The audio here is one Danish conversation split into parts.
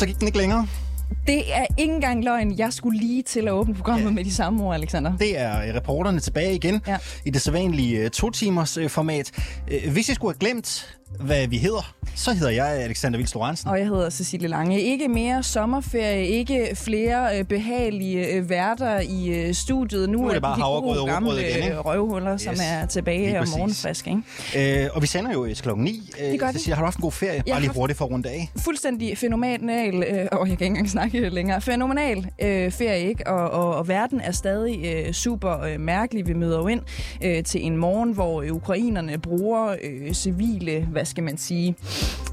Så gik den ikke længere. Det er ikke engang løgn. Jeg skulle lige til at åbne programmet ja. med de samme ord, Alexander. Det er øh, reporterne tilbage igen ja. i det sædvanlige øh, to-timers øh, format. Hvis jeg skulle have glemt, hvad vi hedder, så hedder jeg Alexander Vils Lorentzen. Og jeg hedder Cecilie Lange. Ikke mere sommerferie, ikke flere øh, behagelige øh, værter i øh, studiet. Nu, nu er det bare de gode gamle igen, ikke? røvhuller, yes. som er tilbage om morgenfrisk. Ikke? Øh, og vi sender jo klokken 9. Det gør Cecilie, har du haft en god ferie? Jeg bare lige hurtigt for rundt af. Fuldstændig fænomenal, øh, og jeg kan ikke engang snakke længere, fænomenal øh, ferie, ikke? Og, og, og verden er stadig øh, super øh, mærkelig. Vi møder jo ind øh, til en morgen, hvor ukrainerne bruger øh, civile, hvad skal man sige,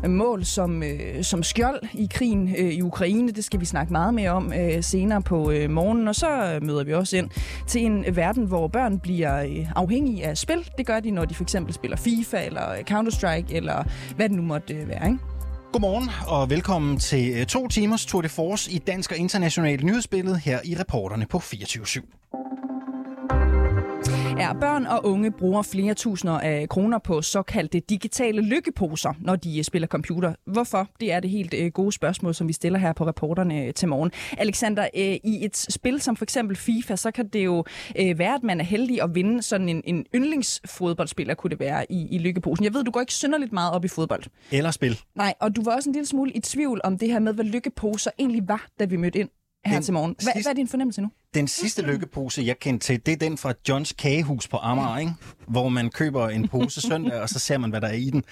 mål som, øh, som skjold i krigen øh, i Ukraine. Det skal vi snakke meget mere om øh, senere på øh, morgenen. Og så øh, møder vi også ind til en øh, verden, hvor børn bliver øh, afhængige af spil. Det gør de, når de for eksempel spiller FIFA eller øh, Counter-Strike eller hvad det nu måtte øh, være. Ikke? Godmorgen og velkommen til to timers Tour de Force i dansk og internationalt nyhedsbillede her i reporterne på 24 /7. Ja, børn og unge bruger flere tusinder af kroner på såkaldte digitale lykkeposer, når de spiller computer. Hvorfor? Det er det helt øh, gode spørgsmål, som vi stiller her på reporterne øh, til morgen. Alexander, øh, i et spil som for eksempel FIFA, så kan det jo være, at man er heldig at vinde sådan en, en yndlingsfodboldspiller, kunne det være, i, i lykkeposen. Jeg ved, du går ikke synderligt meget op i fodbold. Eller spil. Nej, og du var også en lille smule i tvivl om det her med, hvad lykkeposer egentlig var, da vi mødte ind her den til morgen. Hvad, sidste, hvad er din fornemmelse nu? Den sidste lykkepose, jeg kendte til, det er den fra Johns Kagehus på Amager, ikke? hvor man køber en pose søndag, og så ser man, hvad der er i den.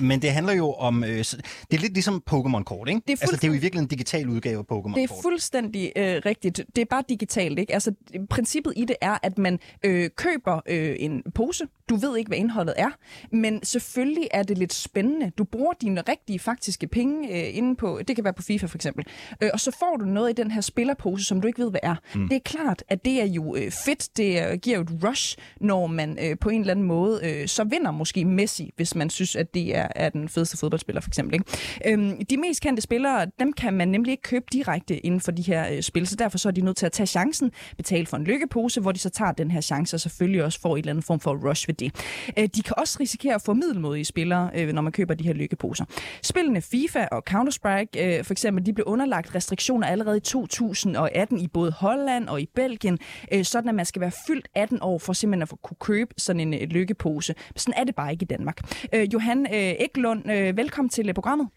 Men det handler jo om... Øh, det er lidt ligesom Pokémon-kort, ikke? Det er, altså, det er jo i virkeligheden en digital udgave af Pokémon-kort. Det er fuldstændig øh, rigtigt. Det er bare digitalt, ikke? Altså, princippet i det er, at man øh, køber øh, en pose. Du ved ikke, hvad indholdet er. Men selvfølgelig er det lidt spændende. Du bruger dine rigtige, faktiske penge øh, inde på... Det kan være på FIFA, for eksempel. Øh, og så får du noget i den her spillerpose, som du ikke ved, hvad er. Mm. Det er klart, at det er jo øh, fedt. Det øh, giver jo et rush, når man øh, på en eller anden måde øh, så vinder måske Messi, hvis man synes, at det er, er den fedeste fodboldspiller, for eksempel. Ikke? Øhm, de mest kendte spillere, dem kan man nemlig ikke købe direkte inden for de her øh, spil, så derfor så er de nødt til at tage chancen, betale for en lykkepose, hvor de så tager den her chance, og selvfølgelig også får en eller anden form for rush ved det. Øh, de kan også risikere at få middelmodige spillere, øh, når man køber de her lykkeposer. Spillene FIFA og Counter-Strike, øh, for eksempel, de blev underlagt restriktioner allerede i 2018 i både Holland og i Belgien, øh, sådan at man skal være fyldt 18 år for simpelthen at kunne købe sådan en øh, lykkepose. Sådan er det bare ikke i Danmark. Øh, Johan øh, Eklund, øh, velkommen til øh, programmet.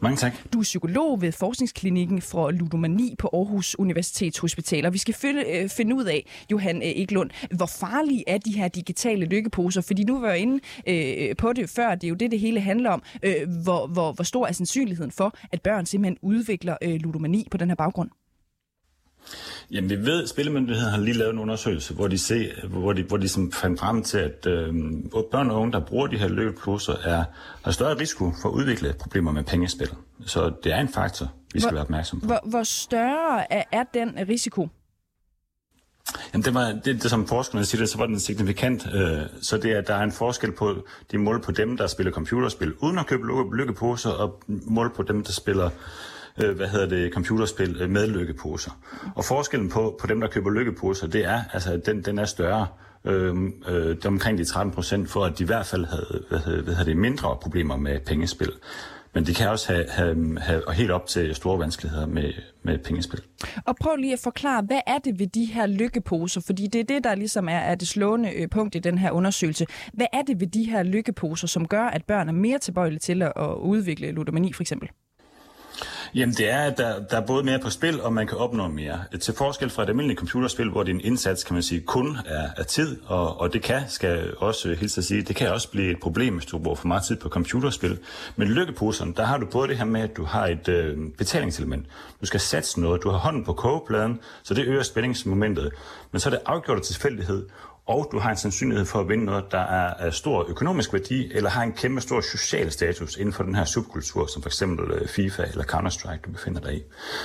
Mange tak. Du er psykolog ved forskningsklinikken for ludomani på Aarhus Universitetshospital, og vi skal finde, øh, finde ud af, Johan øh, Eklund, hvor farlige er de her digitale lykkeposer? Fordi nu var jeg inde øh, på det før, det er jo det, det hele handler om. Øh, hvor, hvor, hvor stor er sandsynligheden for, at børn simpelthen udvikler øh, ludomani på den her baggrund? Jamen vi ved, at Spillemyndigheden har lige lavet en undersøgelse, hvor de, se, hvor de, hvor de som fandt frem til, at øh, børn og unge, der bruger de her løbekurser, er, har større risiko for at udvikle problemer med pengespil. Så det er en faktor, vi skal hvor, være opmærksom på. Hvor, hvor større er, er den risiko? Jamen det var det, det som forskerne siger, så var den signifikant. Øh, så det er, at der er en forskel på de mål på dem, der spiller computerspil uden at købe lykkeposer, og mål på dem, der spiller øh, hvad hedder det, computerspil øh, med lykkeposer. Og forskellen på, på dem, der køber lykkeposer, det er, altså, den, den er større. Øhm, øh, øh, omkring de 13 procent, for at de i hvert fald havde, hvad hedder, hvad hedder det, mindre problemer med pengespil. Men de kan også have, have, have helt op til store vanskeligheder med, med pengespil. Og prøv lige at forklare, hvad er det ved de her lykkeposer? Fordi det er det, der ligesom er, er det slående øh, punkt i den her undersøgelse. Hvad er det ved de her lykkeposer, som gør, at børn er mere tilbøjelige til at udvikle ludomani for eksempel? Jamen det er, at der, der er både mere på spil, og man kan opnå mere. Til forskel fra et almindeligt computerspil, hvor din indsats, kan man sige, kun er, er tid, og, og det kan, skal også hilse at sige, det kan også blive et problem, hvis du bruger for meget tid på computerspil. Men lykkeposerne, der har du både det her med, at du har et øh, betalingselement. Du skal satse noget, du har hånden på kogepladen, så det øger spændingsmomentet. Men så er det afgjort tilfældighed, og du har en sandsynlighed for at vinde noget, der er af stor økonomisk værdi, eller har en kæmpe stor social status inden for den her subkultur, som for eksempel øh, FIFA eller Counter-Strike, du befinder dig i.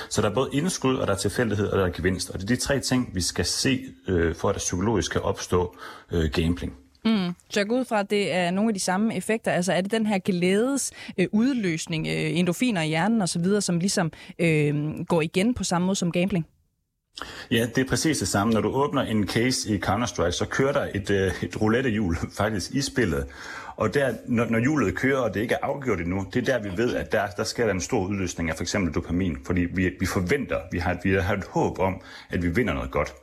Så der er både indskud, og der er tilfældighed, og der er gevinst. Og det er de tre ting, vi skal se, øh, for at der psykologisk kan opstå øh, gambling. Mm. Så jeg går ud fra, at det er nogle af de samme effekter. Altså er det den her glædes øh, udløsning, øh, endorfiner i hjernen osv., som ligesom øh, går igen på samme måde som gambling? Ja, det er præcis det samme. Når du åbner en case i Counter-Strike, så kører der et, øh, et roulettehjul faktisk i spillet. Og der, når, når hjulet kører, og det ikke er afgjort endnu, det er der, vi ved, at der, der sker der en stor udløsning af for eksempel dopamin, fordi vi, vi forventer, vi har, vi har et håb om, at vi vinder noget godt.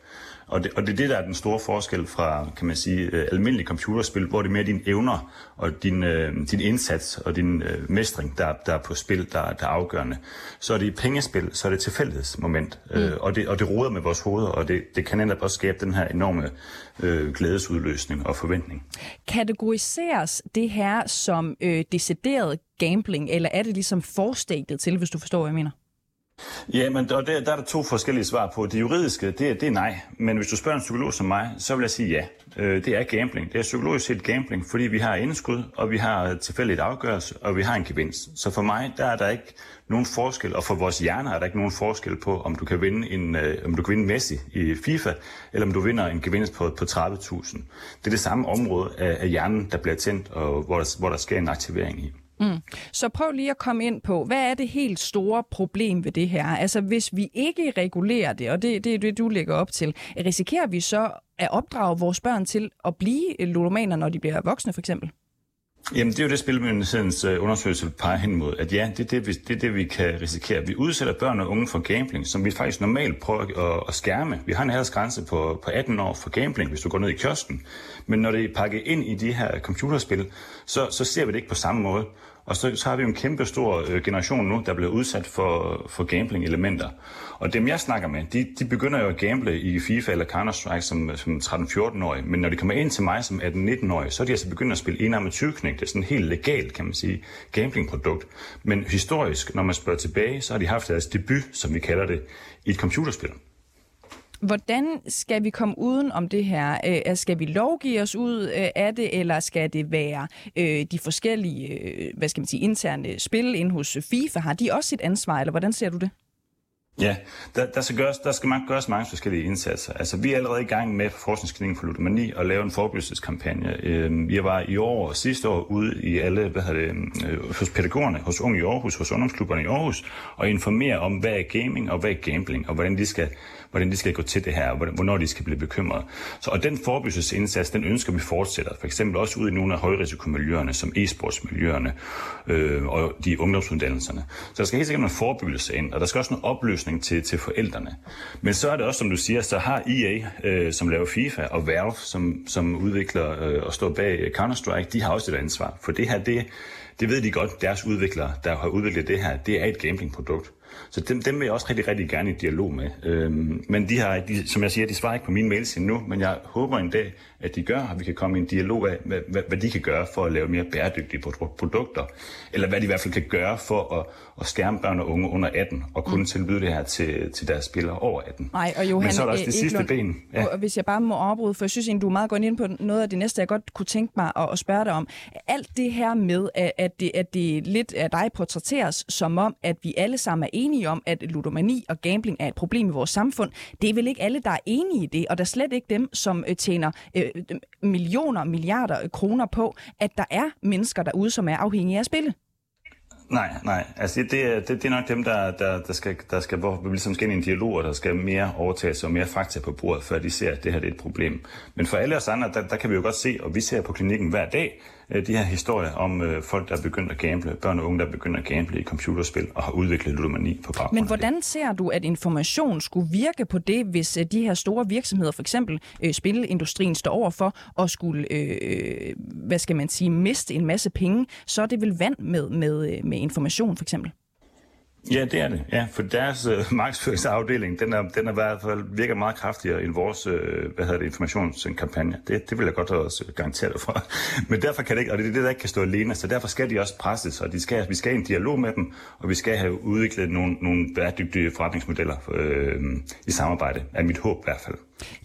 Og det, og det er det, der er den store forskel fra, kan man sige, øh, almindelige computerspil, hvor det er mere dine evner og din, øh, din indsats og din øh, mestring, der, der er på spil, der, der er afgørende. Så er det i pengespil, så er det tilfældighedsmoment, mm. øh, og, det, og det roder med vores hoveder, og det, det kan netop også skabe den her enorme øh, glædesudløsning og forventning. Kategoriseres det her som øh, decideret gambling, eller er det ligesom forstadiet til, hvis du forstår, hvad jeg mener? Ja, men der, der, der er der to forskellige svar på. Det juridiske, det, er, det er nej. Men hvis du spørger en psykolog som mig, så vil jeg sige ja. Øh, det er gambling. Det er psykologisk set gambling, fordi vi har indskud, og vi har tilfældigt afgørelse, og vi har en gevinst. Så for mig, der er der ikke nogen forskel, og for vores hjerner er der ikke nogen forskel på, om du kan vinde, en, øh, om du kan vinde Messi i FIFA, eller om du vinder en gevinst på, på 30.000. Det er det samme område af, af hjernen, der bliver tændt, og hvor der, hvor der sker en aktivering i. Mm. Så prøv lige at komme ind på, hvad er det helt store problem ved det her? Altså hvis vi ikke regulerer det, og det, det er det, du lægger op til, risikerer vi så at opdrage vores børn til at blive ludomaner, når de bliver voksne for eksempel? Jamen, det er jo det, Spilmyndighedens øh, undersøgelse peger hen mod, at ja, det er det, vi, det er det, vi kan risikere. Vi udsætter børn og unge for gambling, som vi faktisk normalt prøver at, at skærme. Vi har en aldersgrænse på, på 18 år for gambling, hvis du går ned i kiosken. Men når det er pakket ind i de her computerspil, så, så ser vi det ikke på samme måde. Og så, så har vi jo en kæmpe stor øh, generation nu, der bliver udsat for, for gambling-elementer. Og dem, jeg snakker med, de, de begynder jo at gamble i FIFA eller Counter-Strike som, som 13-14-årige. Men når de kommer ind til mig som 18-19-årige, så er de altså begyndt at spille enarmet 20 Det er sådan helt legalt, kan man sige, gamblingprodukt. Men historisk, når man spørger tilbage, så har de haft deres debut, som vi kalder det, i et computerspil. Hvordan skal vi komme uden om det her? Øh, skal vi lovgive os ud øh, af det, eller skal det være øh, de forskellige øh, hvad skal man sige, interne spil ind hos FIFA? Har de også et ansvar, eller hvordan ser du det? Ja, der, der, skal gøres, der skal gøres mange forskellige indsatser. Altså, vi er allerede i gang med Forskningsklinikken for ludomani at lave en forebyggelseskampagne. Øhm, vi var i år og sidste år ude i alle, hvad hedder det, øhm, hos pædagogerne, hos unge i Aarhus, hos ungdomsklubberne i Aarhus, og informere om, hvad er gaming og hvad er gambling, og hvordan de skal hvordan de skal gå til det her, hvornår de skal blive bekymrede. Så, og den forebyggelsesindsats, den ønsker vi fortsætter. For eksempel også ud i nogle af højrisikomiljøerne, som e-sportsmiljøerne øh, og de ungdomsuddannelserne. Så der skal helt sikkert noget forebyggelse ind, og der skal også noget opløsning til, til forældrene. Men så er det også, som du siger, så har EA, øh, som laver FIFA, og Valve, som, som udvikler øh, og står bag øh, Counter-Strike, de har også et ansvar. For det her, det, det ved de godt, deres udviklere, der har udviklet det her, det er et gamingprodukt. Så dem, dem vil jeg også rigtig, rigtig gerne i dialog med. Øhm, men de har, de, som jeg siger, de svarer ikke på mine mails endnu, men jeg håber en dag, at de gør, at vi kan komme i en dialog af, hvad, hvad, hvad de kan gøre for at lave mere bæredygtige produkter, eller hvad de i hvert fald kan gøre for at, at skærme børn og unge under 18, og kun mm. tilbyde det her til, til deres spillere over 18. Nej, og Johan, Men så er der også det sidste ben. Ja. Og hvis jeg bare må afbryde, for jeg synes egentlig, du er meget godt ind på noget af det næste, jeg godt kunne tænke mig at, at spørge dig om. Alt det her med, at det, at det lidt af dig portrætteres som om, at vi alle sammen er enige om, at ludomani og gambling er et problem i vores samfund. Det er vel ikke alle, der er enige i det, og der er slet ikke dem, som øh, tjener øh, Øh, millioner, milliarder kroner på, at der er mennesker derude, som er afhængige af spillet. Nej, nej. Altså det, det, det, er nok dem, der, der, der skal, der skal, hvor vi ligesom skal ind i en dialog, og der skal mere overtages og mere fakta på bordet, før de ser, at det her det er et problem. Men for alle os andre, der, der kan vi jo godt se, og vi ser på klinikken hver dag, øh, de her historier om øh, folk, der er begyndt at gamble, børn og unge, der er begyndt at gamble i computerspil og har udviklet ludomani på baggrund Men hvordan ser du, at information skulle virke på det, hvis øh, de her store virksomheder, for eksempel øh, spilindustrien, står over for og skulle, øh, hvad skal man sige, miste en masse penge, så er det vel vand med, med, med information, for eksempel? Ja, det er det. Ja, for deres øh, markedsføringsafdeling, den er, den er i hvert fald virker meget kraftigere end vores øh, hvad hedder det, informationskampagne. Det, det vil jeg godt også garantere dig for. Men derfor kan det ikke, og det er det, der ikke kan stå alene, så derfor skal de også presses, og de skal, vi skal have en dialog med dem, og vi skal have udviklet nogle, nogle bæredygtige forretningsmodeller øh, i samarbejde, er mit håb i hvert fald.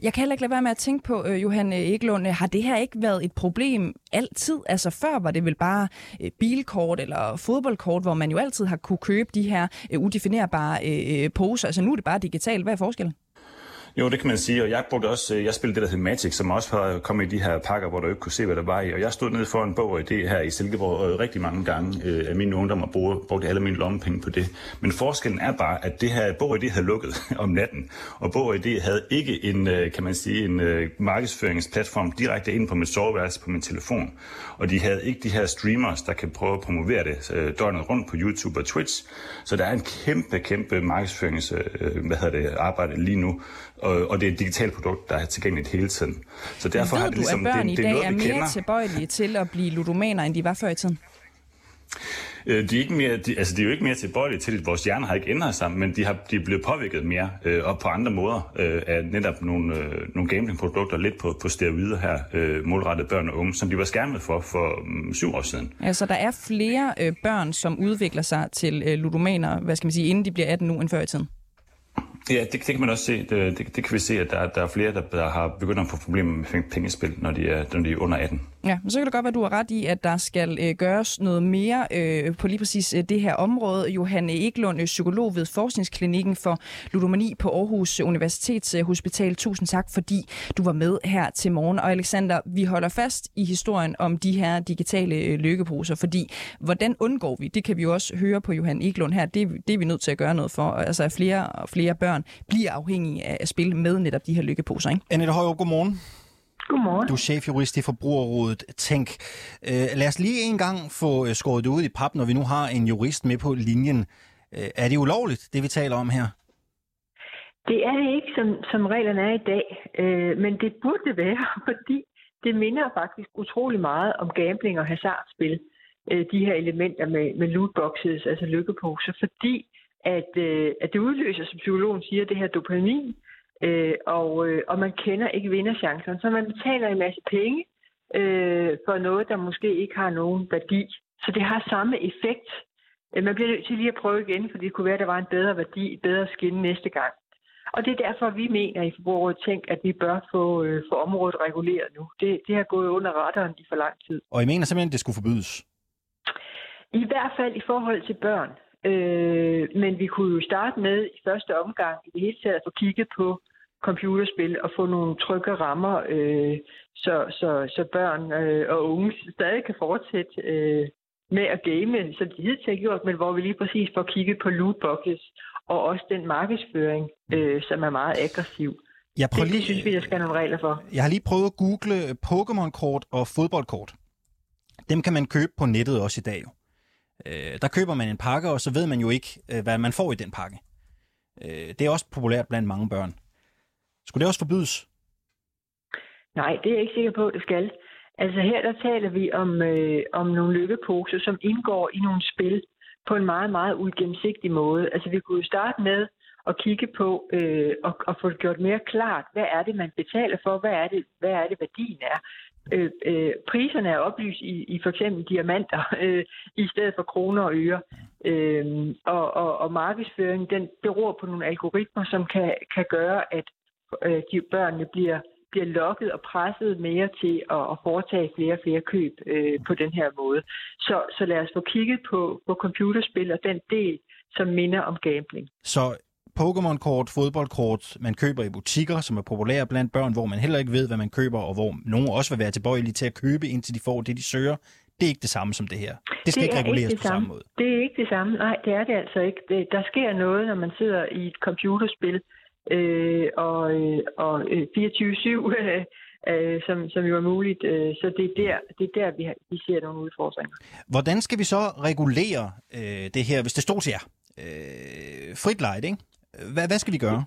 Jeg kan heller ikke lade være med at tænke på, øh, Johan øh, Eklund, øh, har det her ikke været et problem altid? Altså før var det vel bare øh, bilkort eller fodboldkort, hvor man jo altid har kunne købe de her øh, udefinerbare øh, øh poser. Altså nu er det bare digitalt. Hvad er forskellen? Jo, det kan man sige, og jeg brugte også, øh, jeg spillede det, der hedder Magic, som også har kommet i de her pakker, hvor du ikke kunne se, hvad der var i, og jeg stod nede for en bog og det her i Silkeborg øh, rigtig mange gange øh, af mine ungdommer brugte, brugte alle mine lommepenge på det. Men forskellen er bare, at det her bog det havde lukket om natten, og bog det havde ikke en, øh, kan man sige, en øh, markedsføringsplatform direkte ind på mit soveværelse på min telefon, og de havde ikke de her streamers, der kan prøve at promovere det øh, døgnet rundt på YouTube og Twitch, så der er en kæmpe, kæmpe markedsførings, øh, hvad hedder det, arbejde lige nu, og, og det er et digitalt produkt, der er tilgængeligt hele tiden. Så derfor Ved har det ligesom, du, at børn det, det er i dag noget, er mere kender. tilbøjelige til at blive ludomaner, end de var før i tiden? Øh, de, er ikke mere, de, altså de er jo ikke mere tilbøjelige til det. Vores hjerner har ikke ændret sig, men de, har, de er blevet påvirket mere øh, og på andre måder øh, af netop nogle, øh, nogle gamingprodukter lidt på, på steroider her, øh, målrettet børn og unge, som de var skærmet for for um, syv år siden. Altså der er flere øh, børn, som udvikler sig til øh, ludomaner, hvad skal man sige, inden de bliver 18 nu end før i tiden? Ja, det, det kan man også se. Det, det, det kan vi se, at der, der er flere, der, der har begyndt at få problemer med pengespil, når de er, når de er under 18. Ja, men så kan det godt være, at du har ret i, at der skal øh, gøres noget mere øh, på lige præcis øh, det her område. Johan Eklund, øh, psykolog ved Forskningsklinikken for Ludomani på Aarhus Universitetshospital. Øh, Tusind tak, fordi du var med her til morgen. Og Alexander, vi holder fast i historien om de her digitale øh, lykkeposer, fordi hvordan undgår vi? Det kan vi jo også høre på Johan Eklund her. Det, det er vi nødt til at gøre noget for. Altså flere og flere børn bliver afhængige af at spille med netop de her lykkeposer. Ikke? Annette Højrup, godmorgen. Godmorgen. Du er chefjurist i Forbrugerrådet Tænk. Øh, lad os lige en gang få øh, skåret det ud i pap, når vi nu har en jurist med på linjen. Øh, er det ulovligt, det vi taler om her? Det er det ikke, som, som reglerne er i dag. Øh, men det burde det være, fordi det minder faktisk utrolig meget om gambling og hasardspil. Øh, de her elementer med, med lootboxes, altså lykkeposer, fordi at, øh, at det udløser, som psykologen siger, det her dopamin, øh, og, øh, og man kender ikke vinderchancen. Så man betaler en masse penge øh, for noget, der måske ikke har nogen værdi. Så det har samme effekt. Øh, man bliver nødt til lige at prøve igen, for det kunne være, at der var en bedre værdi, et bedre skin næste gang. Og det er derfor, vi mener i Forbrugerrådet Tænk, at vi bør få, øh, få området reguleret nu. Det, det har gået under retteren i for lang tid. Og I mener simpelthen, at det skulle forbydes? I hvert fald i forhold til børn. Øh, men vi kunne jo starte med i første omgang i det hele taget at få kigget på computerspil og få nogle trygge rammer, øh, så, så, så børn øh, og unge stadig kan fortsætte øh, med at game, som de hidtil har gjort, men hvor vi lige præcis får kigget på lootboxes og også den markedsføring, øh, som er meget aggressiv. Jeg det, lige, det synes vi, der skal nogle regler for. Jeg har lige prøvet at google Pokémon-kort og fodboldkort. Dem kan man købe på nettet også i dag jo. Øh, der køber man en pakke, og så ved man jo ikke, øh, hvad man får i den pakke. Øh, det er også populært blandt mange børn. Skulle det også forbydes? Nej, det er jeg ikke sikker på, at det skal. Altså her der taler vi om, øh, om nogle lykkeposer, som indgår i nogle spil på en meget, meget uigennemsigtig måde. Altså vi kunne jo starte med at kigge på øh, og, og få det gjort mere klart, hvad er det, man betaler for, hvad er det, hvad er det værdien er. Øh, øh, priserne er oplyst i, i for eksempel diamanter øh, i stedet for kroner og øre. Øh, og, og, og markedsføringen den beror på nogle algoritmer, som kan, kan gøre, at øh, de børnene bliver bliver lokket og presset mere til at, at foretage flere og flere køb øh, på den her måde. Så, så lad os få kigget på, på computerspil og den del, som minder om gambling. Så Pokémon-kort, fodboldkort, man køber i butikker, som er populære blandt børn, hvor man heller ikke ved, hvad man køber, og hvor nogen også vil være tilbøjelige til at købe, indtil de får det, de søger. Det er ikke det samme som det her. Det skal det ikke reguleres ikke på samme. samme måde. Det er ikke det samme. Nej, det er det altså ikke. Der sker noget, når man sidder i et computerspil, øh, og, øh, og 24-7, øh, øh, som, som jo er muligt. Øh, så det er der, det er der vi, har, vi ser nogle udfordringer. Hvordan skal vi så regulere øh, det her, hvis det stod til jer? Øh, frit lejt, ikke? Hvad, hvad skal vi gøre?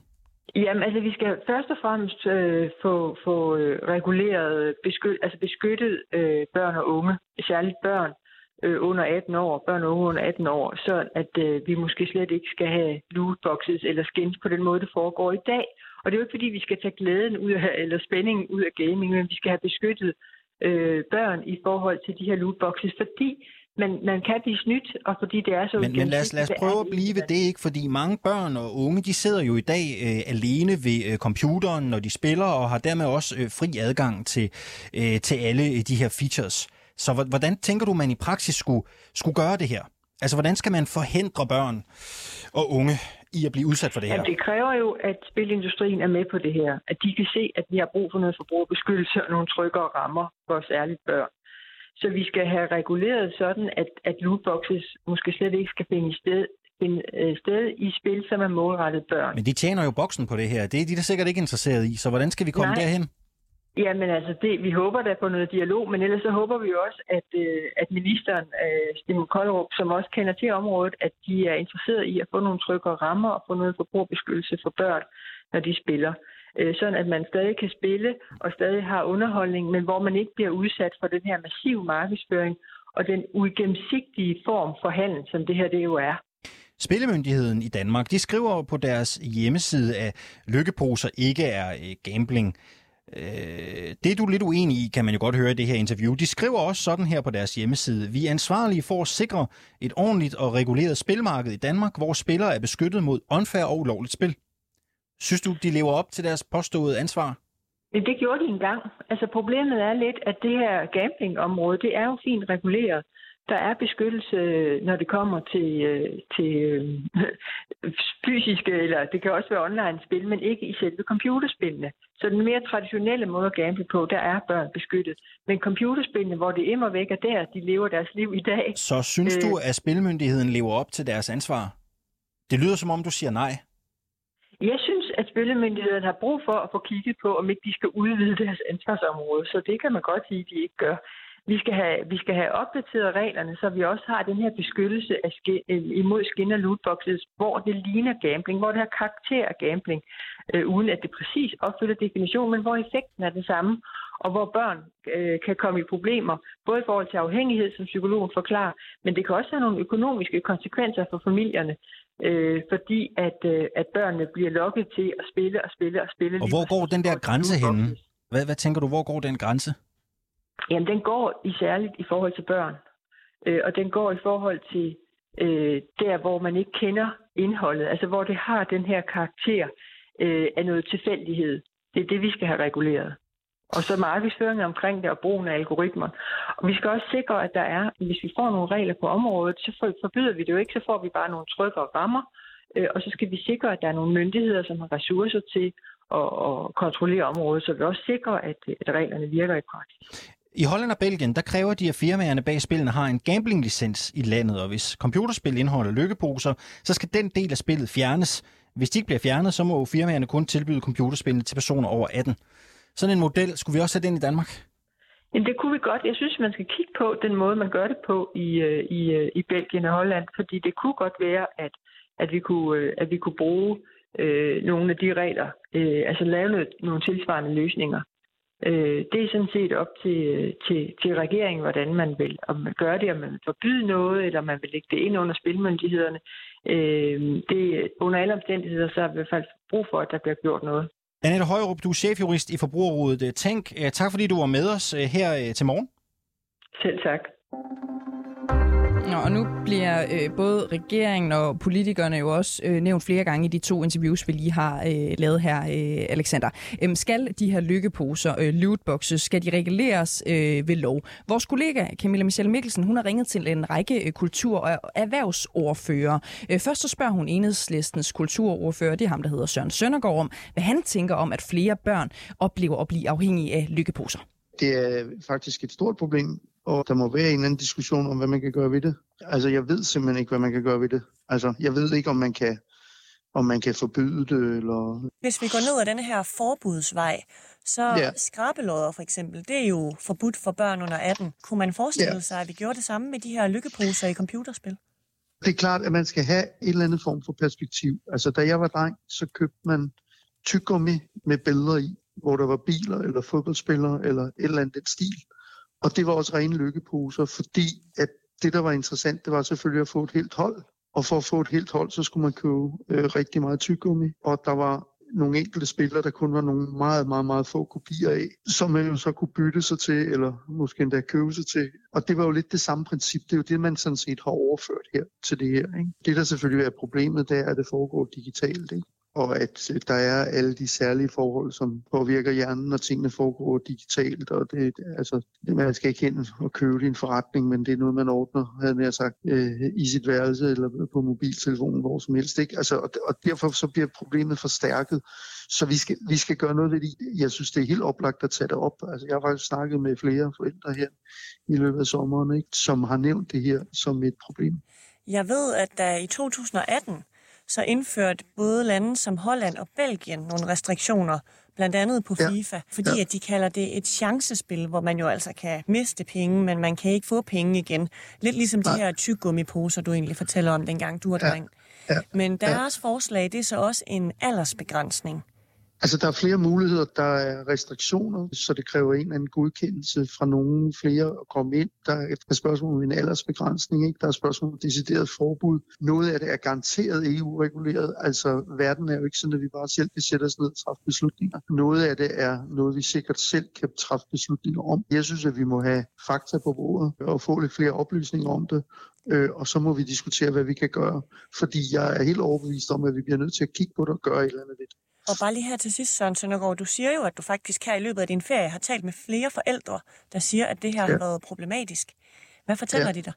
Jamen, altså vi skal først og fremmest øh, få, få øh, reguleret, beskyt, altså beskyttet øh, børn og unge, særligt børn øh, under 18 år, børn og unge under 18 år, så at øh, vi måske slet ikke skal have lootboxes eller skins på den måde, det foregår i dag. Og det er jo ikke fordi, vi skal tage glæden ud af, eller spændingen ud af gaming, men vi skal have beskyttet øh, børn i forhold til de her lootboxes, fordi men man kan blive snydt, og fordi det er så... Men, men lad, os, lad os prøve at blive ved det, ikke? Fordi mange børn og unge, de sidder jo i dag øh, alene ved øh, computeren, når de spiller, og har dermed også øh, fri adgang til, øh, til alle de her features. Så hvordan tænker du, man i praksis skulle, skulle gøre det her? Altså, hvordan skal man forhindre børn og unge i at blive udsat for det her? Ja, det kræver jo, at spilindustrien er med på det her. At de kan se, at vi har brug for noget forbrugerbeskyttelse og nogle tryggere rammer for særligt børn. Så vi skal have reguleret sådan, at, at lootboxes måske slet ikke skal finde sted, finde øh, sted i spil, som er målrettet børn. Men de tjener jo boksen på det her. Det er de da sikkert ikke interesseret i. Så hvordan skal vi komme Nej. derhen? Jamen altså, det, vi håber da på noget dialog, men ellers så håber vi også, at, øh, at ministeren, øh, Stimul Koldrup, som også kender til området, at de er interesseret i at få nogle tryggere rammer og få noget forbrugerbeskyttelse for børn, når de spiller. Øh, sådan at man stadig kan spille og stadig har underholdning, men hvor man ikke bliver udsat for den her massive markedsføring og den uigennemsigtige form for handel, som det her det jo er. Spillemyndigheden i Danmark, de skriver på deres hjemmeside, at lykkeposer ikke er øh, gambling. Øh, det er du lidt uenig i, kan man jo godt høre i det her interview. De skriver også sådan her på deres hjemmeside. Vi er ansvarlige for at sikre et ordentligt og reguleret spilmarked i Danmark, hvor spillere er beskyttet mod unfair og ulovligt spil. Synes du, de lever op til deres påståede ansvar? Det gjorde de engang. Altså problemet er lidt, at det her gamblingområde, det er jo fint reguleret. Der er beskyttelse, når det kommer til, øh, til øh, fysiske, eller det kan også være online-spil, men ikke i selve computerspillene. Så den mere traditionelle måde at gamble på, der er børn beskyttet. Men computerspillene, hvor det immer væk er der, de lever deres liv i dag. Så synes Øh. du, at Spillemyndigheden lever op til deres ansvar? Det lyder som om, du siger nej. Jeg synes, at spillemyndigheden har brug for at få kigget på, om ikke de skal udvide deres ansvarsområde. Så det kan man godt sige, at de ikke gør. Vi skal, have, vi skal have opdateret reglerne, så vi også har den her beskyttelse af skin, øh, imod skin og lootboxes, hvor det ligner gambling, hvor det har karakter af gambling, øh, uden at det præcis opfylder definitionen, men hvor effekten er den samme, og hvor børn øh, kan komme i problemer, både i forhold til afhængighed, som psykologen forklarer, men det kan også have nogle økonomiske konsekvenser for familierne, øh, fordi at, øh, at børnene bliver lokket til at spille og spille og spille. Og hvor går den der grænse henne? Hvad, hvad tænker du, hvor går den grænse? Jamen, den går i særligt i forhold til børn. Øh, og den går i forhold til øh, der, hvor man ikke kender indholdet. Altså, hvor det har den her karakter øh, af noget tilfældighed. Det er det, vi skal have reguleret. Og så markedsføringen omkring det og brugen af algoritmer. Og vi skal også sikre, at der er, hvis vi får nogle regler på området, så forbyder vi det jo ikke, så får vi bare nogle trykker og rammer. Øh, og så skal vi sikre, at der er nogle myndigheder, som har ressourcer til at, at kontrollere området, så vi også sikrer, at, at reglerne virker i praksis. I Holland og Belgien, der kræver de, at firmaerne bag spillene har en gambling-licens i landet, og hvis computerspil indeholder lykkeposer, så skal den del af spillet fjernes. Hvis de ikke bliver fjernet, så må firmaerne kun tilbyde computerspillene til personer over 18. Sådan en model skulle vi også sætte ind i Danmark. Jamen, det kunne vi godt. Jeg synes, man skal kigge på den måde, man gør det på i, øh, i, øh, i Belgien og Holland, fordi det kunne godt være, at, at, vi, kunne, øh, at vi kunne bruge øh, nogle af de regler, øh, altså lave noget, nogle tilsvarende løsninger. Øh, det er sådan set op til, til, til regeringen, hvordan man vil, om man gør det, om man vil forbyde noget, eller om man vil lægge det ind under spilmyndighederne. Øh, det, under alle omstændigheder, så er vi i hvert fald brug for, at der bliver gjort noget. Annette Højrup, du er chefjurist i Forbrugerrådet Tænk. Øh, tak fordi du var med os øh, her øh, til morgen. Selv tak. Nå, og nu bliver øh, både regeringen og politikerne jo også øh, nævnt flere gange i de to interviews, vi lige har øh, lavet her, øh, Alexander. Øhm, skal de her lykkeposer, øh, lootboxes, skal de reguleres øh, ved lov? Vores kollega Camilla Michelle Mikkelsen, hun har ringet til en række øh, kultur- og erhvervsordfører. Øh, først så spørger hun enhedslistens kulturordfører, det er ham, der hedder Søren Søndergaard, om, hvad han tænker om, at flere børn oplever at blive afhængige af lykkeposer. Det er faktisk et stort problem, og der må være en eller anden diskussion om, hvad man kan gøre ved det. Altså, jeg ved simpelthen ikke, hvad man kan gøre ved det. Altså, jeg ved ikke, om man kan, om man kan forbyde det, eller... Hvis vi går ned ad denne her forbudsvej, så Ja. skrabelodder for eksempel, det er jo forbudt for børn under 18. Kunne man forestille Ja. sig, at vi gjorde det samme med de her lykkeposer i computerspil? Det er klart, at man skal have en eller anden form for perspektiv. Altså, da jeg var dreng, så købte man tyggegummi med billeder i, hvor der var biler, eller fodboldspillere, eller et eller andet den stil. Og det var også rene lykkeposer, fordi at det, der var interessant, det var selvfølgelig at få et helt hold. Og for at få et helt hold, så skulle man købe øh, rigtig meget tyggegummi. Og der var nogle enkelte spillere, der kun var nogle meget, meget, meget få kopier af, som man jo så kunne bytte sig til, eller måske endda købe sig til. Og det var jo lidt det samme princip. Det er jo det, man sådan set har overført her til det her. Ikke? Det, der selvfølgelig er problemet, det er, at det foregår digitalt. Ikke? Og at øh, der er alle de særlige forhold, som påvirker hjernen, når tingene foregår digitalt. Og det, altså, man skal ikke hen og købe det i en forretning, men det er noget, man ordner, havde jeg sagt, øh, i sit værelse eller på mobiltelefonen, hvor som helst. Ikke? Altså, og, og derfor så bliver problemet forstærket. Så vi skal, vi skal gøre noget ved det. Jeg synes, det er helt oplagt at tage det op. Altså, jeg har faktisk snakket med flere forældre her i løbet af sommeren, ikke? som har nævnt det her som et problem. Jeg ved, at der i 2018 så indførte både lande som Holland og Belgien nogle restriktioner, blandt andet på Ja. FIFA, fordi Ja. at de kalder det et chancespil, hvor man jo altså kan miste penge, men man kan ikke få penge igen. Lidt ligesom de Nej. her tyggegummiposer, du egentlig fortæller om, dengang du var Ja. dreng. Ja. Men deres forslag, det er så også en aldersbegrænsning. Altså, der er flere muligheder. Der er restriktioner, så det kræver en eller anden godkendelse fra nogen flere at komme ind. Der er et spørgsmål om en aldersbegrænsning, ikke? Der er spørgsmål om decideret forbud. Noget af det er garanteret EU-reguleret. Altså, verden er jo ikke sådan, at vi bare selv kan sætte os ned og træffe beslutninger. Noget af det er noget, vi sikkert selv kan træffe beslutninger om. Jeg synes, at vi må have fakta på bordet og få lidt flere oplysninger om det. Øh, og så må vi diskutere, hvad vi kan gøre. Fordi jeg er helt overbevist om, at vi bliver nødt til at kigge på det og gøre et eller andet ved det. Og bare lige her til sidst, Søren Søndergaard, du siger jo, at du faktisk her i løbet af din ferie har talt med flere forældre, der siger, at det her ja. har været problematisk. Hvad fortæller ja. De dig?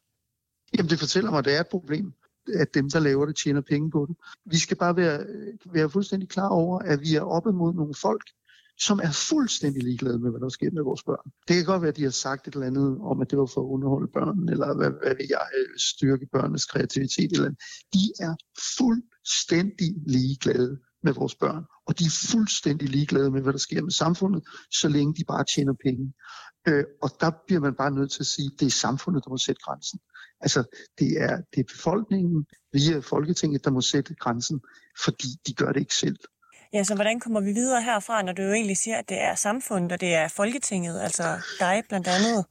Jamen, det fortæller mig, at det er et problem, at dem, der laver det, tjener penge på det. Vi skal bare være, være fuldstændig klar over, at vi er oppe mod nogle folk, som er fuldstændig ligeglade med, hvad der sker med vores børn. Det kan godt være, at de har sagt et eller andet om, at det var for at underholde børn, eller hvad, hvad vil jeg, øh, styrke børnenes kreativitet. Eller andet. De er fuldstændig ligeglade med vores børn, og de er fuldstændig ligeglade med, hvad der sker med samfundet, så længe de bare tjener penge. Øh, og der bliver man bare nødt til at sige, at det er samfundet, der må sætte grænsen. Altså, det er, det er befolkningen via Folketinget, der må sætte grænsen, fordi de gør det ikke selv. Ja, så hvordan kommer vi videre herfra, når du jo egentlig siger, at det er samfundet, og det er Folketinget, altså dig blandt andet?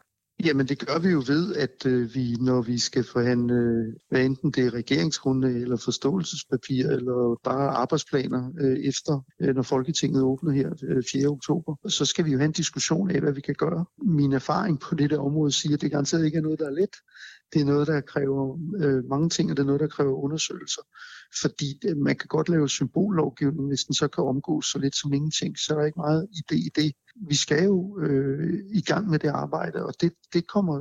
Jamen, det gør vi jo ved, at øh, vi, når vi skal forhandle, hvad enten det er regeringsgrundlag eller forståelsespapir, eller bare arbejdsplaner øh, efter, øh, når Folketinget åbner her øh, 4. oktober, så skal vi jo have en diskussion af, hvad vi kan gøre. Min erfaring på dette område siger, at det garanteret ikke er noget, der er let. Det er noget, der kræver øh, mange ting, og det er noget, der kræver undersøgelser. Fordi det, man kan godt lave symbollovgivning, hvis den så kan omgås så lidt som ingenting, så er der ikke meget idé i det. Vi skal jo øh, i gang med det arbejde, og det, det kommer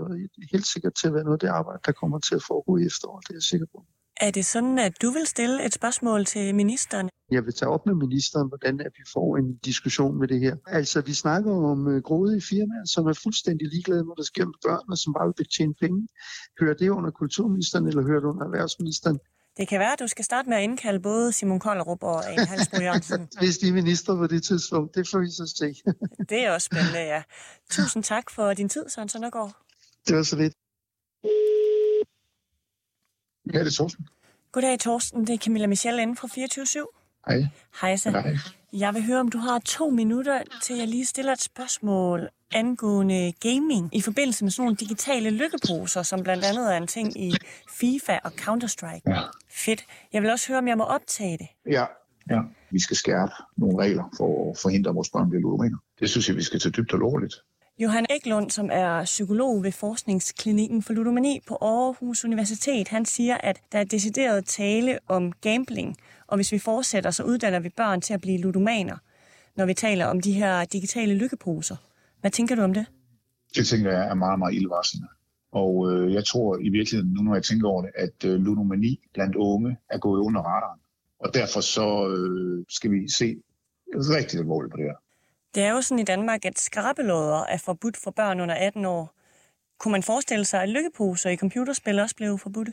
helt sikkert til at være noget af det arbejde, der kommer til at foregå i efteråret, det er jeg sikker på. Er det sådan, at du vil stille et spørgsmål til ministeren? Jeg vil tage op med ministeren, hvordan at vi får en diskussion med det her. Altså, vi snakker om øh, grådige firmaer, som er fuldstændig ligeglade med, hvad der sker med børn, og som bare vil tjene penge. Hører det under kulturministeren, eller hører det under erhvervsministeren? Det kan være, at du skal starte med at indkalde både Simon Kollerup og en Halsbro Jørgensen. Hvis de er minister på det tidspunkt, det får vi så se. Det er også spændende, ja. Tusind tak for din tid, Søren Søndergaard. det var så lidt. Ja, det er Torsten. Goddag, Torsten. Det er Camilla Michelle inde fra 24-7. Hej. Hejsa. Hej. Jeg vil høre, om du har to minutter til, at jeg lige stiller et spørgsmål angående gaming i forbindelse med sådan nogle digitale lykkeposer, som blandt andet er en ting i FIFA og Counter-Strike. Ja. Fedt. Jeg vil også høre, om jeg må optage det. Ja, ja. Vi skal skærpe nogle regler for at forhindre, at vores børn bliver ludomaner. Det synes jeg, vi skal tage dybt alvorligt. Johan Eklund, som er psykolog ved Forskningsklinikken for Ludomani på Aarhus Universitet, han siger, at der er decideret tale om gambling, og hvis vi fortsætter, så uddanner vi børn til at blive ludomaner, når vi taler om de her digitale lykkeposer. Hvad tænker du om det? Det tænker jeg er meget, meget ildvarslende. Og øh, jeg tror i virkeligheden, nu når jeg tænker over det, at øh, ludomani blandt unge er gået under radaren. Og derfor så øh, skal vi se rigtig alvorligt på det her. Det er jo sådan i Danmark, at skrabelodder er forbudt for børn under 18 år. Kunne man forestille sig, at lykkeposer i computerspil også blev forbudt?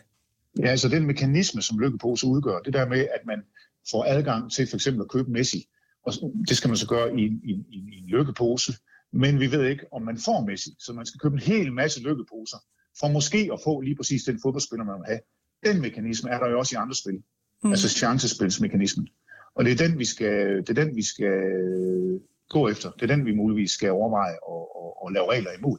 Ja, altså den mekanisme, som lykkepose udgør, det der med, at man får adgang til for eksempel at købe Messi, og det skal man så gøre i, en- i, en- i, en- i en lykkepose, men vi ved ikke, om man får Messi, så man skal købe en hel masse lykkeposer, for måske at få lige præcis den fodboldspiller, man vil have. Den mekanisme er der jo også i andre spil, mm. altså chancespilsmekanismen. Og det er den, vi skal, det er den, vi skal gå efter. Det er den, vi muligvis skal overveje at, at, at lave regler imod.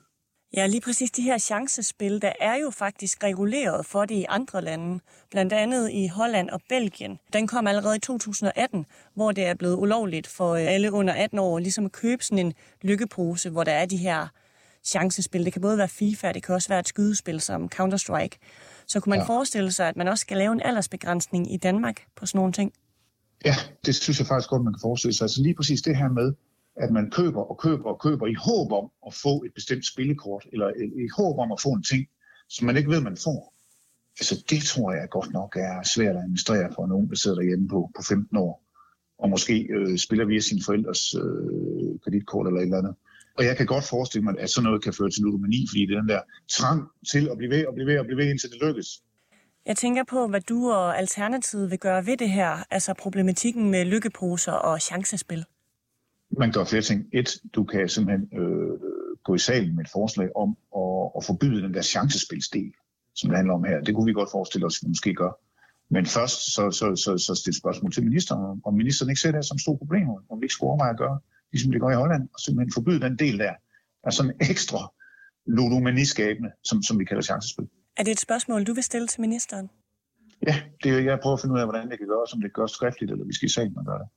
Ja, lige præcis de her chancespil, der er jo faktisk reguleret for det i andre lande, blandt andet i Holland og Belgien. Den kom allerede i 2018, hvor det er blevet ulovligt for øh, alle under 18 år ligesom at købe sådan en lykkepose, hvor der er de her chancespil. Det kan både være FIFA, det kan også være et skydespil som Counter-Strike. Så kunne man. Ja. forestille sig, at man også skal lave en aldersbegrænsning i Danmark på sådan nogle ting? Ja, det synes jeg faktisk godt, man kan forestille sig. Altså lige præcis det her med, at man køber og køber og køber i håb om at få et bestemt spillekort, eller i håb om at få en ting, som man ikke ved, man får. Altså det tror jeg godt nok er svært at administrere for nogen, der sidder derhjemme på, på 15 år, og måske øh, spiller via sine forældres øh, kreditkort eller et eller andet. Og jeg kan godt forestille mig, at sådan noget kan føre til ludomani, fordi det er den der trang til at blive ved og blive ved og blive ved, indtil det lykkes. Jeg tænker på, hvad du og Alternativet vil gøre ved det her, altså problematikken med lykkeposer og chancespil. Man gør flere ting. Et, du kan simpelthen øh, gå i salen med et forslag om at, at forbyde den der chancespilsdel, som det handler om her. Det kunne vi godt forestille os, at vi måske gør. Men først så, så, så, så stille spørgsmål til ministeren, om ministeren ikke ser det som store problemer, om vi ikke skulle overveje at gøre, ligesom det går i Holland, og simpelthen forbyde den del der. Der er sådan ekstra ludomaniskabende, som, som vi kalder chancespil. Er det et spørgsmål, du vil stille til ministeren? Ja, det er jeg prøver at finde ud af, hvordan det kan gøres, om det gøres skriftligt, eller vi skal i salen og gøre det.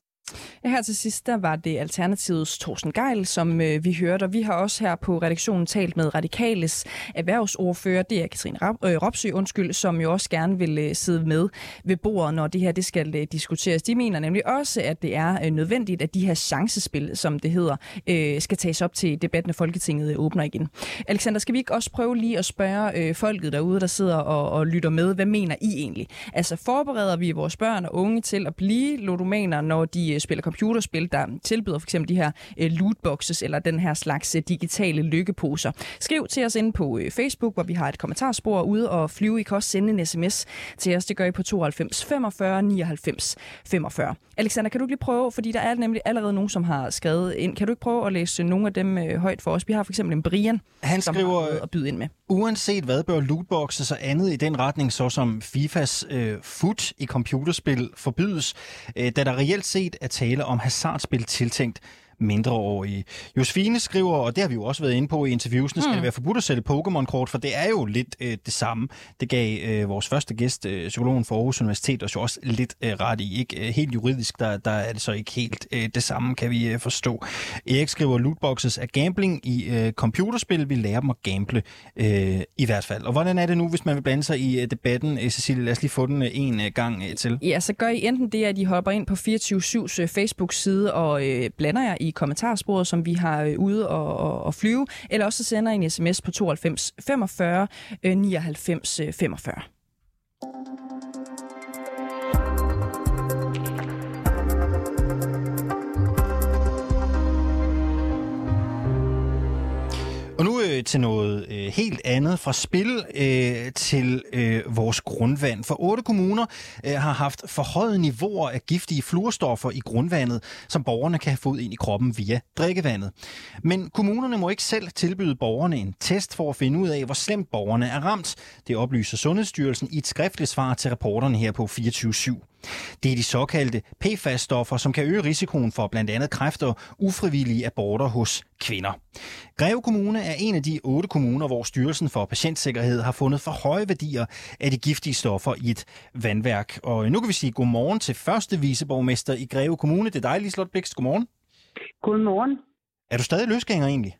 Ja, her til sidst, der var det Alternativets Thorsten Geil, som øh, vi hørte, og vi har også her på redaktionen talt med Radikales erhvervsordfører, det er Katrine Rab- øh, Ropsø, undskyld, som jo også gerne vil øh, sidde med ved bordet, når det her det skal øh, diskuteres. De mener nemlig også, at det er øh, nødvendigt, at de her chancespil, som det hedder, øh, skal tages op til debatten, når Folketinget øh, åbner igen. Alexander, skal vi ikke også prøve lige at spørge øh, folket derude, der sidder og, og lytter med, hvad mener I egentlig? Altså forbereder vi vores børn og unge til at blive ludomaner, når de øh, øh, spiller computerspil, der tilbyder for eksempel de her øh, lootboxes eller den her slags øh, digitale lykkeposer. Skriv til os ind på øh, Facebook, hvor vi har et kommentarspor ude, og flyve. I kan også sende en sms til os. Det gør I på 92 45 99 45. Alexander, kan du ikke lige prøve, fordi der er nemlig allerede nogen, som har skrevet ind. Kan du ikke prøve at læse nogle af dem øh, højt for os? Vi har for eksempel en Brian, Han som skriver, har noget at byde ind med. Uanset hvad bør lootboxes og andet i den retning, såsom FIFAs øh, foot i computerspil forbydes, øh, da der reelt set er tale om hasardspil tiltænkt mindreårige. Josefine skriver, og det har vi jo også været inde på i interviewsene, skal det være forbudt at sælge Pokémon-kort, for det er jo lidt øh, det samme. Det gav øh, vores første gæst, øh, psykologen for Aarhus Universitet, os jo også lidt øh, ret i. Ikke? Øh, Helt juridisk, der, der er det så ikke helt øh, det samme, kan vi øh, forstå. Erik skriver, lootboxes er gambling i øh, computerspil. Vi lærer dem at gamble øh, i hvert fald. Og hvordan er det nu, hvis man vil blande sig i øh, debatten? Øh, Cecilie, lad os lige få den øh, en øh, gang øh, til. Ja, så gør I enten det, at I hopper ind på 24-7's Facebook-side og øh, blander jer i kommentarsporet, som vi har øh, ude og, og, og flyve, eller også så sender I en sms på 92 45 øh, 99 45. øh, til noget øh, helt andet. Fra spil øh, til øh, vores grundvand. For otte kommuner øh, har haft forhøjet niveauer af giftige fluorstoffer i grundvandet, som borgerne kan have fået ind i kroppen via drikkevandet. Men kommunerne må ikke selv tilbyde borgerne en test for at finde ud af, hvor slemt borgerne er ramt. Det oplyser Sundhedsstyrelsen i et skriftligt svar til reporterne her på 24 det er de såkaldte PFAS-stoffer, som kan øge risikoen for blandt andet kræft og ufrivillige aborter hos kvinder. Greve Kommune er en af de otte kommuner, hvor Styrelsen for Patientsikkerhed har fundet for høje værdier af de giftige stoffer i et vandværk. Og nu kan vi sige godmorgen til første viceborgmester i Greve Kommune. Det er dig, Liselotte Blikst. Godmorgen. Godmorgen. Er du stadig løsgænger egentlig?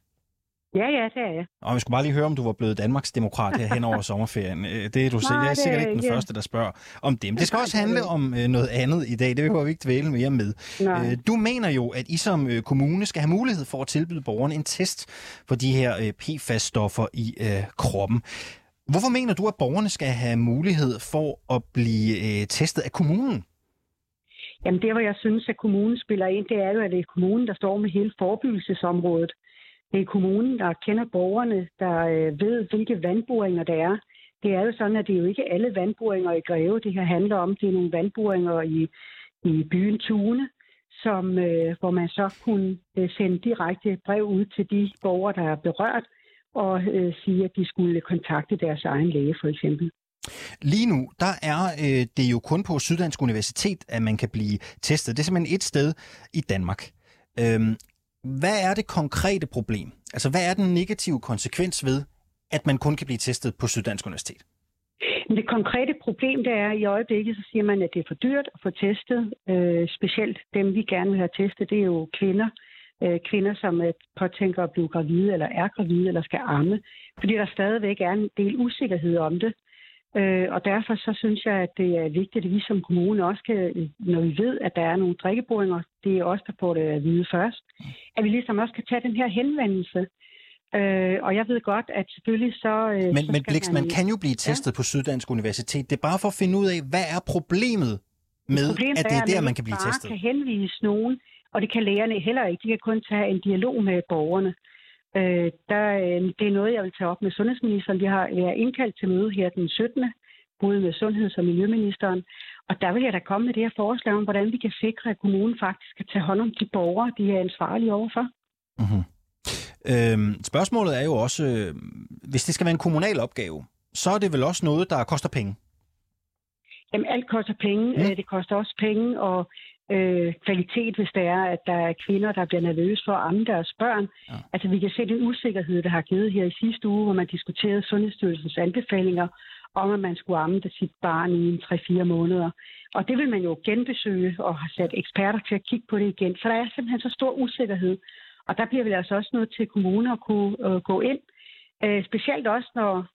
Ja, ja, det er jeg. Og vi skulle bare lige høre, om du var blevet Danmarks demokrat her hen over sommerferien. Øh, Det er du Nej, jeg er sikkert er ikke den ikke. første, der spørger om det. Men det skal også handle om øh, noget andet i dag. Det behøver vi ikke dvæle mere med. Nej. Øh, Du mener jo, at I som kommune skal have mulighed for at tilbyde borgerne en test for de her PFAS-stoffer i øh, kroppen. Hvorfor mener du, at borgerne skal have mulighed for at blive øh, testet af kommunen? Jamen det, hvor jeg synes, at kommunen spiller ind, det er jo, at det er kommunen, der står med hele forebyggelsesområdet. Det er kommunen, der kender borgerne, der øh, ved, hvilke vandboringer der er. Det er jo sådan, at det er jo ikke alle vandboringer i Greve, det her handler om. Det er nogle vandboringer i, i byen Tune, som, øh, hvor man så kunne øh, sende direkte brev ud til de borgere, der er berørt, og øh, sige, at de skulle kontakte deres egen læge, for eksempel. Lige nu, der er øh, det jo kun på Syddansk Universitet, at man kan blive testet. Det er simpelthen et sted i Danmark. Øhm, hvad er det konkrete problem? Altså, hvad er den negative konsekvens ved, at man kun kan blive testet på Syddansk Universitet? Det konkrete problem, det er, at i øjeblikket, så siger man, at det er for dyrt at få testet. Øh, specielt dem, vi gerne vil have testet, det er jo kvinder. Øh, kvinder, som øh, påtænker at blive gravide, eller er gravide, eller skal amme. Fordi der stadigvæk er en del usikkerhed om det. Øh, og derfor så synes jeg, at det er vigtigt, at vi som kommune også kan, når vi ved, at der er nogle drikkeboringer, det er os, der får det at vide først, at vi ligesom også kan tage den her henvendelse. Øh, og jeg ved godt, at selvfølgelig så... Øh, Men, så men Blix, man kan jo blive testet ja. på Syddansk Universitet. Det er bare for at finde ud af, hvad er problemet med, Problemet at det er der, man kan blive bare testet. kan henvise nogen, og det kan lægerne heller ikke. De kan kun tage en dialog med borgerne. Øh, der, øh, det er noget, jeg vil tage op med sundhedsministeren. Vi har, har indkaldt til møde her den 17. både med sundheds- og miljøministeren. Og der vil jeg da komme med det her forslag om, hvordan vi kan sikre, at kommunen faktisk kan tage hånd om de borgere, de er ansvarlige overfor. Mm-hmm. Øhm, spørgsmålet er jo også, øh, hvis det skal være en kommunal opgave, så er det vel også noget, der koster penge? Jamen, alt koster penge. Mm. Mm. Det koster også penge og øh, kvalitet, hvis det er, at der er kvinder, der bliver nervøse for at amme deres børn. Ja. Altså, vi kan se den usikkerhed, der har givet her i sidste uge, hvor man diskuterede Sundhedsstyrelsens anbefalinger om, at man skulle amme det sit barn i en 3-4 måneder. Og det vil man jo genbesøge og har sat eksperter til at kigge på det igen. Så der er simpelthen så stor usikkerhed. Og der bliver vi altså også nødt til kommuner at kunne øh, gå ind. Øh, specielt også, når,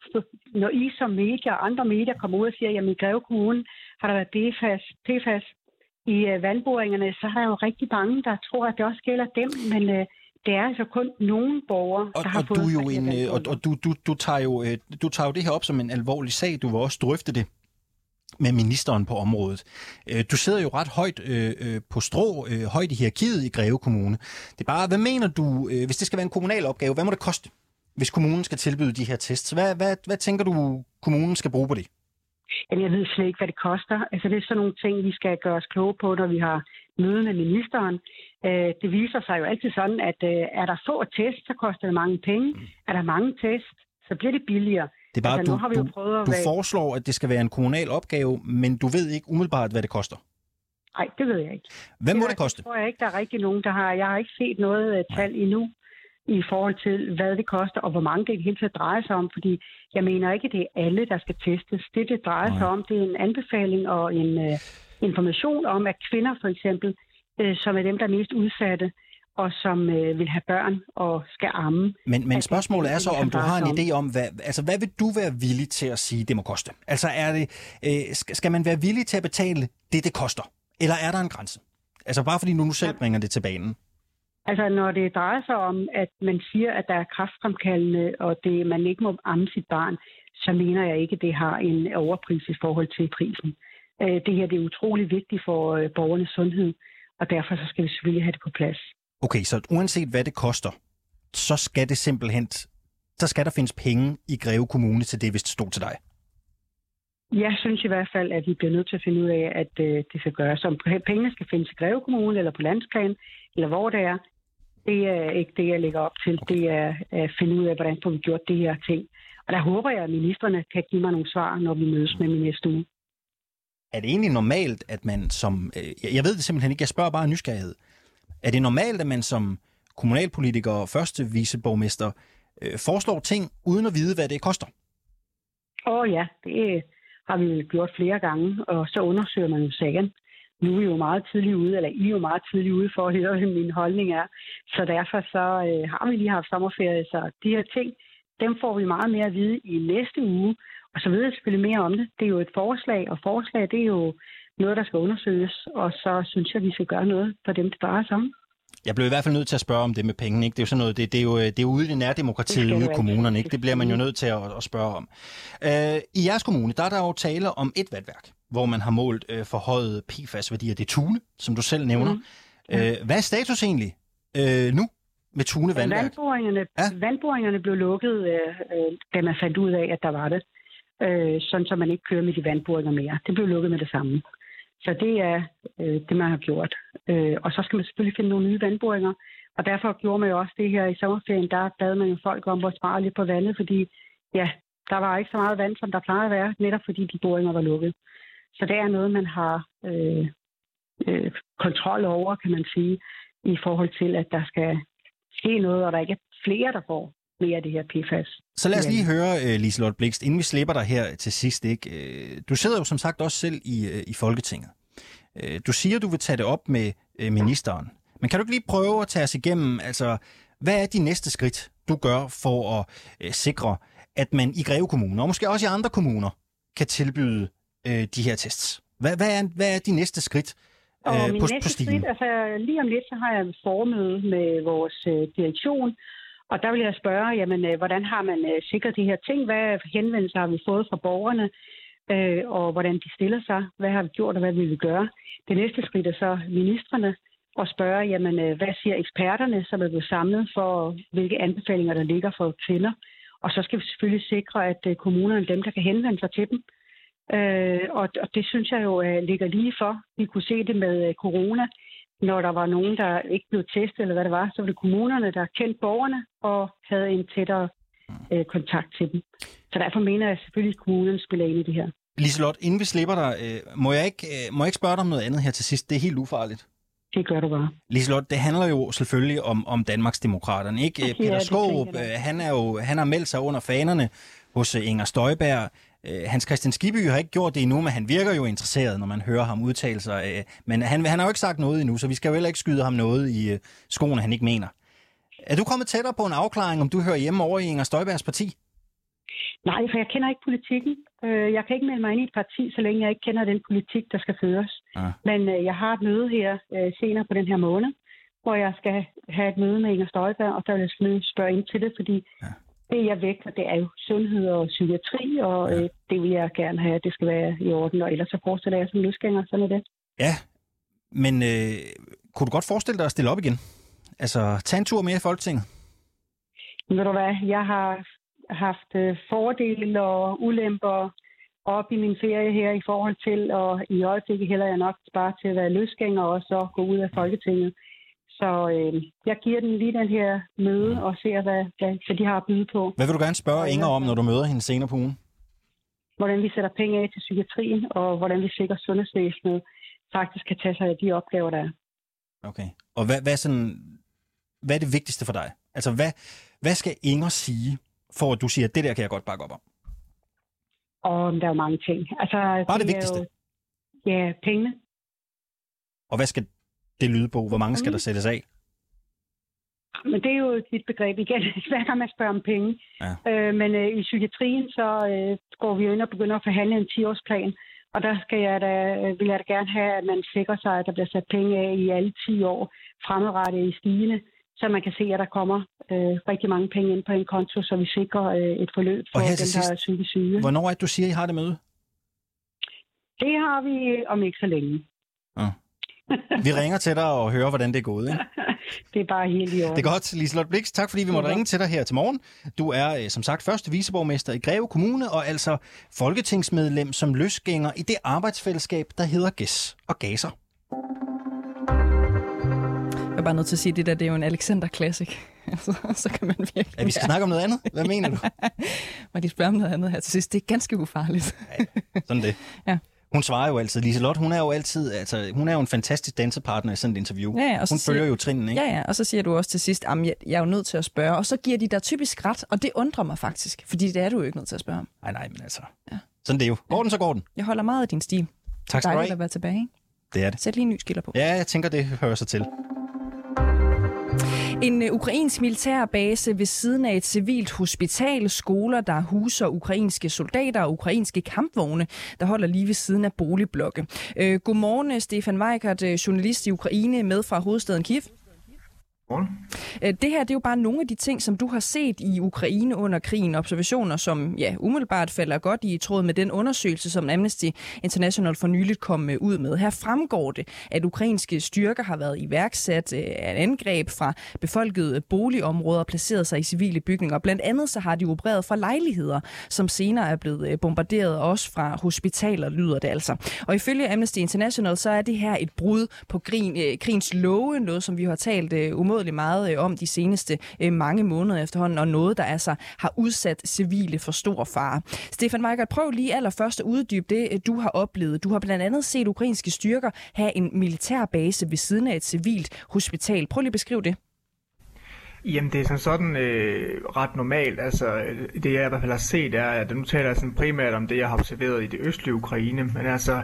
når I som medier og andre medier kommer ud og siger, at i Greve Kommune har der været PFAS, PFAS i øh, vandboringerne, så er der jo rigtig mange, der tror, at det også gælder dem. Men øh, det er altså kun nogle borgere, Og, der har og fået du, jo en, øh, og, og du, du, du, tager jo, øh, du tager jo det her op som en alvorlig sag. Du vil også drøfte det med ministeren på området. Øh, Du sidder jo ret højt øh, på strå, øh, højt i hierarkiet i Greve Kommune. Det er bare, hvad mener du, øh, hvis det skal være en kommunal opgave, hvad må det koste, hvis kommunen skal tilbyde de her tests? Hvad, hvad, hvad tænker du, kommunen skal bruge på det? Jamen, jeg ved slet ikke, hvad det koster. Altså, det er sådan nogle ting, vi skal gøre os kloge på, når vi har møde med ministeren. Øh, det viser sig jo altid sådan, at øh, er der få test, så koster det mange penge. Mm. Er der mange test, så bliver det billigere. Det er bare, altså, nu har vi jo prøvet at du være... foreslår, at det skal være en kommunal opgave, men du ved ikke umiddelbart, hvad det koster. Nej, det ved jeg ikke. Hvad må det, det koste? Det tror jeg ikke, der er rigtig nogen, der har... Jeg har ikke set noget uh, tal endnu i forhold til, hvad det koster, og hvor mange det i det hele taget drejer sig om, fordi jeg mener ikke, det er alle, der skal testes. Det, det drejer Nej. sig om, det er en anbefaling og en uh, information om, at kvinder for eksempel, uh, som er dem, der er mest udsatte, og som uh, vil have børn og skal amme. Men, men spørgsmålet er så, om du har en idé om, hvad, altså, hvad vil du være villig til at sige, det må koste? Altså, er det, øh, skal man være villig til at betale det, det koster? Eller er der en grænse? Altså, bare fordi du nu selv bringer det til banen. Altså, når det drejer sig om, at man siger, at der er kraftfremkaldende, og det, man ikke må amme sit barn, så mener jeg ikke, at det har en overpris i forhold til prisen. Øh, Det her det er utrolig vigtigt for øh, borgernes sundhed, og derfor så skal vi selvfølgelig have det på plads. Okay, så uanset hvad det koster, så skal det simpelthen, så skal der findes penge i Greve Kommune til det, hvis det stod til dig. Jeg synes i hvert fald, at vi bliver nødt til at finde ud af, at øh, det skal gøres. Om pengene skal findes i Greve Kommune, eller på landsplan, eller hvor det er, det er ikke det, jeg lægger op til. Det er at finde ud af, hvordan får vi gjort det her ting. Og der håber jeg, at ministerne kan give mig nogle svar, når vi mødes med i næste uge. Er det egentlig normalt, at man som... Øh, jeg- ved det simpelthen ikke, jeg spørger bare nysgerrighed. Er det normalt, at man som kommunalpolitiker og første viceborgmester øh, foreslår ting, uden at vide, hvad det koster? Åh oh, ja, det har vi jo gjort flere gange, og så undersøger man jo sagen. Nu er vi jo meget tidligt ude, eller I er jo meget tidligt ude for at høre, hvad min holdning er. Så derfor så øh, har vi lige haft sommerferie, så de her ting, dem får vi meget mere at vide i næste uge. Og så ved jeg selvfølgelig mere om det. Det er jo et forslag, og forslag det er jo noget, der skal undersøges. Og så synes jeg, at vi skal gøre noget for dem, det drejer sig om. Jeg blev i hvert fald nødt til at spørge om det med penge. Ikke? Det er jo sådan noget, det, det, er jo, det er jo ude i nærdemokratiet, ude i kommunerne. Ikke? Det bliver man jo Mhm. nødt til at, at spørge om. Øh, I jeres kommune, der er der jo tale om et vandværk, hvor man har målt øh, forhøjet PFAS-værdier. Det er Tune, som du selv nævner. Mhm. Øh, hvad er status egentlig øh, nu med Tune vandværk? Vandboringerne, Ja. ja. vandboringerne blev lukket, øh, øh, da man fandt ud af, at der var det. Øh, sådan, så man ikke kører med de vandboringer mere. Det blev lukket med det samme. Så det er øh, det, man har gjort. Øh, og så skal man selvfølgelig finde nogle nye vandboringer. Og derfor gjorde man jo også det her i sommerferien. Der bad man jo folk om at spare lidt på vandet, fordi ja, der var ikke så meget vand, som der plejer at være, netop fordi de boringer var lukket. Så det er noget, man har øh, øh, kontrol over, kan man sige, i forhold til, at der skal ske noget, og der ikke er flere, der får mere af det her PFAS. Så lad os lige høre, uh, Liselotte Blikst, inden vi slipper dig her til sidst. Ikke? Uh, du sidder jo som sagt også selv i, uh, i Folketinget. Uh, du siger, du vil tage det op med uh, ministeren. Men kan du ikke lige prøve at tage os igennem, altså, hvad er de næste skridt, du gør for at uh, sikre, at man i Greve Kommune, og måske også i andre kommuner, kan tilbyde øh, de her tests? Hvad, hvad, er, hvad er de næste skridt Og øh, min på, næste på stigen? skridt, altså lige om lidt, så har jeg et formøde med vores øh, direktion, og der vil jeg spørge, jamen, øh, hvordan har man øh, sikret de her ting? Hvad henvendelser har vi fået fra borgerne? Øh, og hvordan de stiller sig? Hvad har vi gjort, og hvad vil vi gøre? Det næste skridt er så ministerne og spørge, jamen, øh, hvad siger eksperterne, som er blevet samlet for, hvilke anbefalinger der ligger for kvinder? Og så skal vi selvfølgelig sikre, at øh, kommunerne er dem, der kan henvende sig til dem. Øh, og, og det synes jeg jo øh, ligger lige for. Vi kunne se det med øh, corona. Når der var nogen, der ikke blev testet, eller hvad det var, så var det kommunerne, der kendte borgerne og havde en tættere øh, kontakt til dem. Så derfor mener jeg selvfølgelig, at kommunerne spiller ind i det her. Liselot, inden vi slipper dig, øh, må, jeg ikke, øh, må jeg ikke spørge dig om noget andet her til sidst? Det er helt ufarligt. Det gør du bare. Liselot, det handler jo selvfølgelig om, om Danmarks Demokraterne, ikke? Ja, Ja, Peter Skåb, tænker jeg. han, er jo, han har meldt sig under fanerne hos øh, Inger Støjberg. Øh, Hans Christian Skibby har ikke gjort det endnu, men han virker jo interesseret, når man hører ham udtale sig. øh, Men han, han har jo ikke sagt noget endnu, så vi skal jo heller ikke skyde ham noget i øh, skoene, han ikke mener. Er du kommet tættere på en afklaring, om du hører hjemme over i Inger Støjbergs parti? Nej, for jeg kender ikke politikken. Øh, Jeg kan ikke melde mig ind i et parti, så længe jeg ikke kender den politik, der skal føres. Ah. Men øh, jeg har et møde her øh, senere på den her måned, hvor jeg skal have et møde med Inger Støjberg, og der vil jeg spørge ind til det, fordi Ja. det, jeg vægter, det er jo sundhed og psykiatri, og øh, det vil jeg gerne have, at det skal være i orden, og ellers så fortsætter jeg som løsgænger, sådan er det. Ja, men øh, kunne du godt forestille dig at stille op igen? Altså, tag en tur mere i Folketinget. Ved du hvad, jeg har haft øh, fordele og ulemper op i min ferie her i forhold til, og i øjeblikket hælder jeg nok bare til at være løsgænger og så gå ud af Folketinget. Så øh, jeg giver den lige den her møde og ser, hvad, hvad, hvad de har at byde på. Hvad vil du gerne spørge Inger om, når du møder hende senere på ugen? Hvordan vi sætter penge af til psykiatrien, og hvordan vi sikrer sundhedsvæsenet faktisk kan tage sig af de opgaver, der er. Okay. Og hvad, hvad, sådan, hvad er det vigtigste for dig? Altså, hvad, hvad skal Inger sige, for at du siger, at det der kan jeg godt bakke op om? Og der er jo mange ting. Altså, Bare det er vigtigste. Jo, ja, pengene. Og hvad skal det lyde på? Hvor mange skal der sættes af? Men det er jo et vidt begreb igen, hver gang man spørger om penge. Ja. Øh, men øh, i psykiatrien, så øh, går vi jo ind og begynder at forhandle en 10-årsplan. Og der skal jeg da, øh, vil jeg da gerne have, at man sikrer sig, at der bliver sat penge af i alle 10 år fremadrettet i stigende, så man kan se, at der kommer øh, rigtig mange penge ind på en konto, så vi sikrer øh, et forløb for her til der sidst, er psykisk syge. Hvornår er det, du siger, I har det møde? Det har vi øh, om ikke så længe. Vi ringer til dig og hører, hvordan det er gået. Ikke? Det er bare helt i orden. Det er godt, Liselotte Blix. Tak fordi vi måtte ringe til dig her til morgen. Du er øh, som sagt første viceborgmester i Greve Kommune, og altså folketingsmedlem som løsgænger i det arbejdsfællesskab, der hedder GES og Gaser. Jeg bare nødt til at sige, at det der det er jo en Alexander Classic. Altså, så kan man virkelig... Ja, vi skal snakke om noget andet. Hvad mener du? Må de spørge om noget andet her til sidst? Det er ganske ufarligt. Sådan det. Ja. Hun svarer jo altid. Liselotte, hun er jo altid, altså, hun er jo en fantastisk dansepartner i sådan et interview. Ja, ja, og hun siger- følger jo trinene, ikke? Ja, ja, og så siger du også til sidst, at jeg, jeg er jo nødt til at spørge, og så giver de dig typisk ret, og det undrer mig faktisk, fordi det er du jo ikke nødt til at spørge om. Nej, nej, men altså. Ja. Sådan det er jo. Går den, så går den. Jeg holder meget af din stil. Tak skal du Dejligt have. at være tilbage. Det er det. Sæt lige en ny skiller på. Ja, jeg tænker, det hører sig til. En øh, ukrainsk militærbase ved siden af et civilt hospital, skoler, der huser ukrainske soldater og ukrainske kampvogne, der holder lige ved siden af boligblokke. Øh, godmorgen, Stefan Weikert, øh, journalist i Ukraine, med fra hovedstaden Kiev. Øh, det her det er jo bare nogle af de ting, som du har set i Ukraine under krigen. Observationer, som ja, umiddelbart falder godt i tråd med den undersøgelse, som Amnesty International for nyligt kom øh, ud med. Her fremgår det, at ukrainske styrker har været iværksat af et angreb fra befolkede boligområder og placeret sig i civile bygninger. Blandt andet så har de opereret fra lejligheder, som senere er blevet bombarderet også fra hospitaler, lyder det altså. Og ifølge Amnesty International, så er det her et brud på krigens love, noget som vi har talt umiddelbart umådelig meget øh, om de seneste øh, mange måneder efterhånden, og noget, der altså har udsat civile for stor fare. Stefan Weigert, prøv lige allerførst at uddybe det, øh, du har oplevet. Du har blandt andet set ukrainske styrker have en militærbase ved siden af et civilt hospital. Prøv lige at beskrive det. Jamen, det er sådan, sådan øh, ret normalt. Altså, det jeg i hvert fald har set er, at nu taler jeg sådan primært om det, jeg har observeret i det østlige Ukraine, men altså,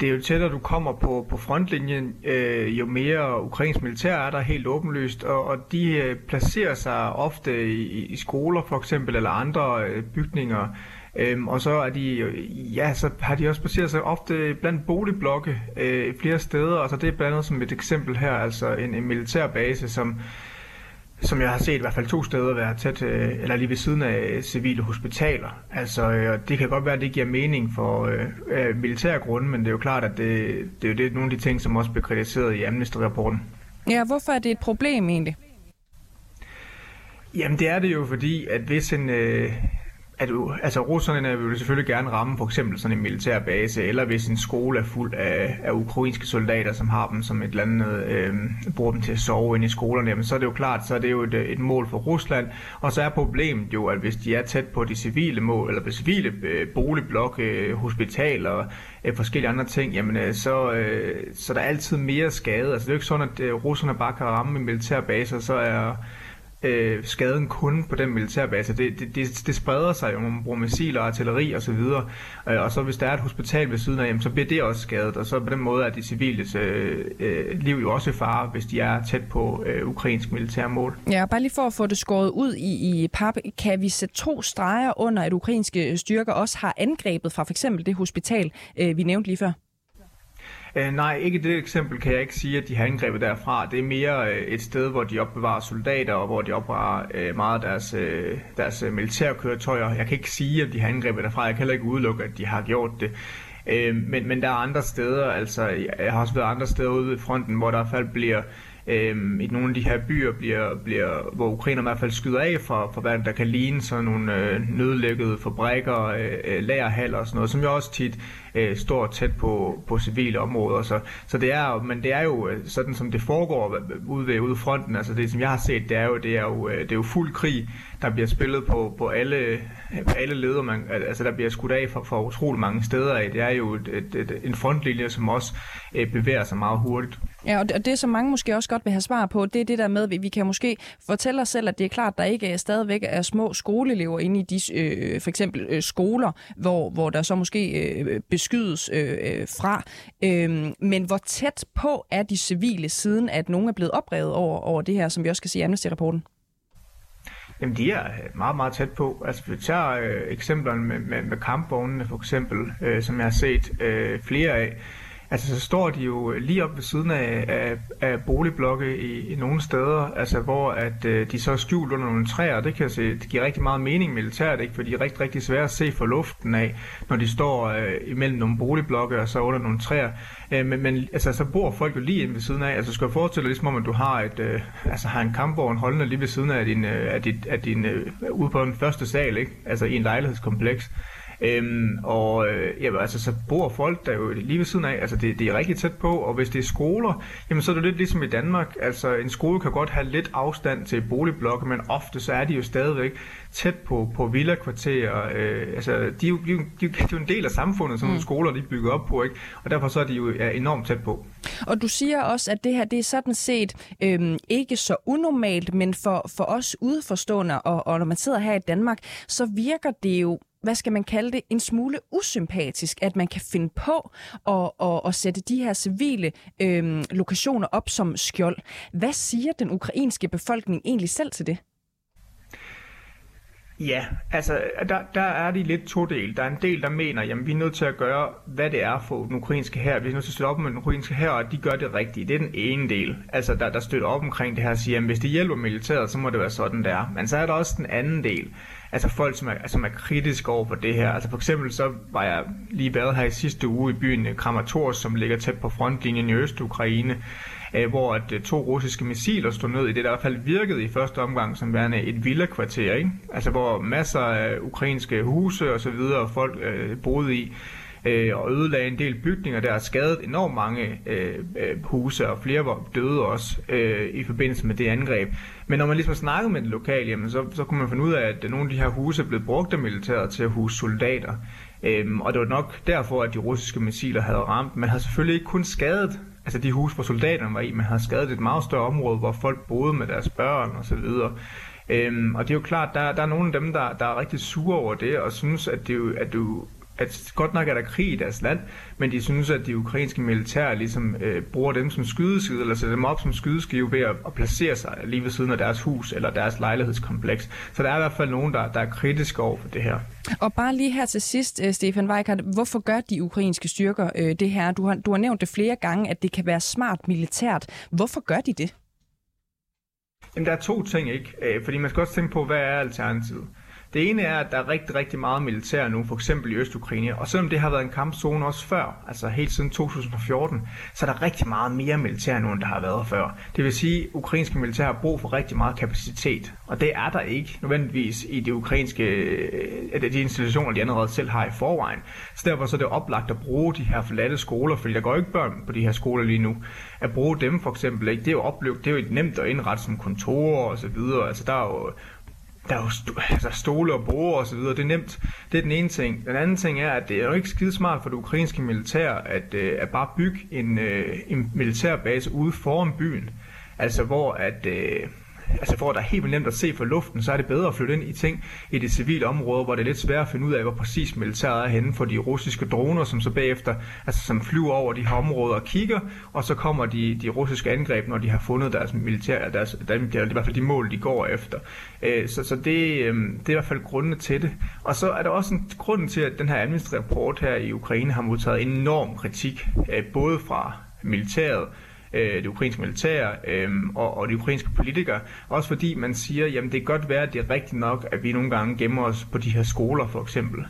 det er jo tættere, du kommer på, på frontlinjen, øh, jo mere ukrainsk militær er der helt åbenlyst, og, og de øh, placerer sig ofte i, i skoler for eksempel, eller andre øh, bygninger, Øhm, og så er de, øh, ja, så har de også baseret sig ofte blandt boligblokke øh, flere steder, og så det er blandt andet som et eksempel her, altså en, en militærbase, som som jeg har set i hvert fald to steder være tæt, øh, eller lige ved siden af civile hospitaler. Altså, øh, det kan godt være, at det giver mening for øh, militære grunde, men det er jo klart, at det, det er jo det, nogle af de ting, som også bliver kritiseret i Amnesty-rapporten. Ja, hvorfor er det et problem egentlig? Jamen, det er det jo, fordi at hvis en, øh, at altså russerne vil selvfølgelig gerne ramme for eksempel sådan en militær base, eller hvis en skole er fuld af, af ukrainske soldater, som har dem som et eller andet, øh, bruger dem til at sove inde i skolerne, jamen, så er det jo klart, så er det jo et, et mål for Rusland. Og så er problemet jo, at hvis de er tæt på de civile mål, eller på civile øh, boligblokke, øh, hospitaler, øh, forskellige andre ting, jamen øh, så, øh, så der er altid mere skade. Altså det er jo ikke sådan, at øh, russerne bare kan ramme en militær base, og så er øh, skaden kun på den militærbase. Det, det, det, det spreder sig jo, man bruger missiler, artilleri osv. Og, øh, og så hvis der er et hospital ved siden af, jamen, så bliver det også skadet. Og så på den måde er de civiles øh, øh, liv jo også i fare, hvis de er tæt på øh, ukrainsk militærmål. Ja, bare lige for at få det skåret ud i, i pap, kan vi sætte to streger under, at ukrainske styrker også har angrebet fra for eksempel det hospital, øh, vi nævnte lige før? Øh, nej, ikke det eksempel kan jeg ikke sige, at de har angrebet derfra. Det er mere øh, et sted, hvor de opbevarer soldater, og hvor de opbevarer øh, meget af deres, øh, deres øh, militærkøretøjer. Jeg kan ikke sige, at de har angrebet derfra. Jeg kan heller ikke udelukke, at de har gjort det. Øh, men, men der er andre steder, altså jeg har også været andre steder ude ved fronten, hvor der i hvert fald bliver Øhm, I nogle af de her byer, bliver, bliver, hvor ukrainer i hvert fald skyder af for, for hvad der kan ligne sådan nogle øh, nødlæggede fabrikker, øh, øh, lagerhaller og sådan noget, som jo også tit øh, står tæt på, på civile områder. Så, så det er, men det er jo øh, sådan, som det foregår øh, ude ved ude fronten. Altså det, som jeg har set, det er jo, det er jo, øh, det er jo fuld krig, der bliver spillet på, på alle, alle leder. Man, altså der bliver skudt af for, for utrolig mange steder af. Det er jo et, et, et, en frontlinje, som også øh, bevæger sig meget hurtigt. Ja, og det, og det, som mange måske også godt vil have svar på, det er det der med, at vi kan måske fortælle os selv, at det er klart, at der ikke er stadigvæk er små skoleelever inde i de øh, for eksempel øh, skoler, hvor, hvor der så måske øh, beskydes øh, øh, fra. Øh, men hvor tæt på er de civile, siden at nogen er blevet oprevet over, over det her, som vi også kan se i Amnesty-rapporten? Jamen, de er øh, meget, meget tæt på. Altså, vi tager øh, eksemplerne med, med, med kampvognene, for eksempel, øh, som jeg har set øh, flere af. Altså, så står de jo lige op ved siden af, af, af boligblokke i, i nogle steder, altså hvor at øh, de så er skjult under nogle træer. Det kan se, det giver rigtig meget mening militært, ikke? for de er rigtig, rigtig svære at se for luften af, når de står øh, imellem nogle boligblokke og så under nogle træer. Øh, men, men altså, så bor folk jo lige inde ved siden af. Altså, skal jeg forestille dig, ligesom om at du har, et, øh, altså, har en kampvogn holdende lige ved siden af din, øh, af dit, af din øh, ude på den første sal, ikke? altså i en lejlighedskompleks. Øhm, og øh, jamen, altså, så bor folk der jo lige ved siden af, altså det, det er rigtig tæt på, og hvis det er skoler, jamen så er det lidt ligesom i Danmark, altså en skole kan godt have lidt afstand til boligblokke, men ofte så er de jo stadigvæk tæt på, på villakvarterer, øh, altså de er, jo, de, de, de er jo en del af samfundet, som mm. skoler de bygger op på, ikke? og derfor så er de jo ja, enormt tæt på. Og du siger også, at det her det er sådan set øhm, ikke så unormalt, men for, for os udforstående, og, og når man sidder her i Danmark, så virker det jo hvad skal man kalde det, en smule usympatisk, at man kan finde på at, at, at sætte de her civile øh, lokationer op som skjold. Hvad siger den ukrainske befolkning egentlig selv til det? Ja, altså der, der er de lidt to del. Der er en del, der mener, at vi er nødt til at gøre, hvad det er for den ukrainske her. Vi er nødt til at støtte op med den ukrainske her, og de gør det rigtigt. Det er den ene del, altså der, der støtter op omkring det her og siger, at hvis det hjælper militæret, så må det være sådan, der. Men så er der også den anden del, altså folk, som er, altså, som er kritiske over for det her. Altså for eksempel så var jeg lige været her i sidste uge i byen Kramatorsk, som ligger tæt på frontlinjen i Øst-Ukraine, øh, hvor at øh, to russiske missiler stod ned i det, der i hvert fald virkede i første omgang som værende et villa-kvarter, ikke? Altså hvor masser af ukrainske huse og så videre folk øh, boede i øh, og ødelagde en del bygninger, der har skadet enormt mange øh, øh, huse, og flere var døde også øh, i forbindelse med det angreb. Men når man ligesom snakkede med det lokale, jamen, så, så kunne man finde ud af, at nogle af de her huse er blevet brugt af militæret til at huse soldater. Øhm, og det var nok derfor, at de russiske missiler havde ramt. Man havde selvfølgelig ikke kun skadet altså de huse, hvor soldaterne var i, man havde skadet et meget større område, hvor folk boede med deres børn og så videre. Øhm, og det er jo klart, der, der er nogle af dem, der, der er rigtig sure over det, og synes, at det, jo, at det at godt nok er der krig i deres land, men de synes, at de ukrainske militære ligesom øh, bruger dem som skydeskive, eller sætter dem op som skydeskive ved at, at placere sig lige ved siden af deres hus eller deres lejlighedskompleks. Så der er i hvert fald nogen, der, der er kritiske over for det her. Og bare lige her til sidst, øh, Stefan Weikart, hvorfor gør de ukrainske styrker øh, det her? Du har, du har nævnt det flere gange, at det kan være smart militært. Hvorfor gør de det? Jamen, der er to ting, ikke? Øh, fordi man skal også tænke på, hvad er alternativet? Det ene er, at der er rigtig, rigtig meget militær nu, for eksempel i Øst-Ukraine. Og selvom det har været en kampzone også før, altså helt siden 2014, så er der rigtig meget mere militær nu, end der har været før. Det vil sige, at ukrainske militær har brug for rigtig meget kapacitet. Og det er der ikke nødvendigvis i de ukrainske øh, de institutioner, de allerede selv har i forvejen. Så derfor så er det oplagt at bruge de her forladte skoler, fordi der går ikke børn på de her skoler lige nu. At bruge dem for eksempel, ikke? det er jo oplevet, det er jo nemt at indrette som kontorer og så videre. Altså der er jo der er jo st- altså stole og bruger og så videre. Det er nemt. Det er den ene ting. Den anden ting er, at det er jo ikke skide smart for det ukrainske militær at, øh, at bare bygge en, øh, en militærbase ude foran byen. Altså hvor at, øh, altså for at det er helt nemt at se fra luften, så er det bedre at flytte ind i ting i det civile område, hvor det er lidt svært at finde ud af, hvor præcis militæret er henne for de russiske droner, som så bagefter, altså som flyver over de her områder og kigger, og så kommer de, de russiske angreb, når de har fundet deres militær, deres, der, det er i hvert fald de mål, de går efter. Øh, så, så det, øh, det er i hvert fald grundene til det. Og så er der også en grund til, at den her Amnesty rapport her i Ukraine har modtaget enorm kritik, øh, både fra militæret, øh, det ukrainske militær øh, og, og de ukrainske politikere. Også fordi man siger, jamen det kan godt være, at det er rigtigt nok, at vi nogle gange gemmer os på de her skoler for eksempel.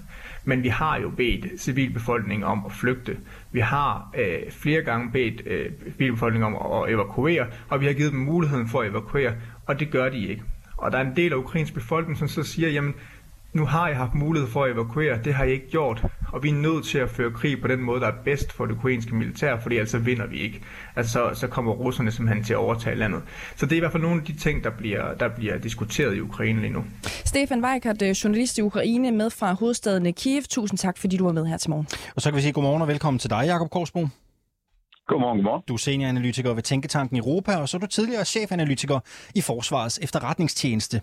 Men vi har jo bedt civilbefolkningen om at flygte. Vi har øh, flere gange bedt øh, civilbefolkningen om at evakuere, og vi har givet dem muligheden for at evakuere, og det gør de ikke. Og der er en del af ukrainsk befolkning, som så siger, jamen nu har jeg haft mulighed for at evakuere, det har jeg ikke gjort, og vi er nødt til at føre krig på den måde, der er bedst for det ukrainske militær, fordi altså vinder vi ikke. Altså så, så kommer russerne simpelthen til at overtage landet. Så det er i hvert fald nogle af de ting, der bliver, der bliver diskuteret i Ukraine lige nu. Stefan Weikert, øh, journalist i Ukraine, med fra hovedstaden Kiev. Tusind tak, fordi du var med her til morgen. Og så kan vi sige godmorgen og velkommen til dig, Jakob Korsbo. Godmorgen, godmorgen. Du er senioranalytiker ved Tænketanken Europa, og så er du tidligere chefanalytiker i Forsvarets efterretningstjeneste.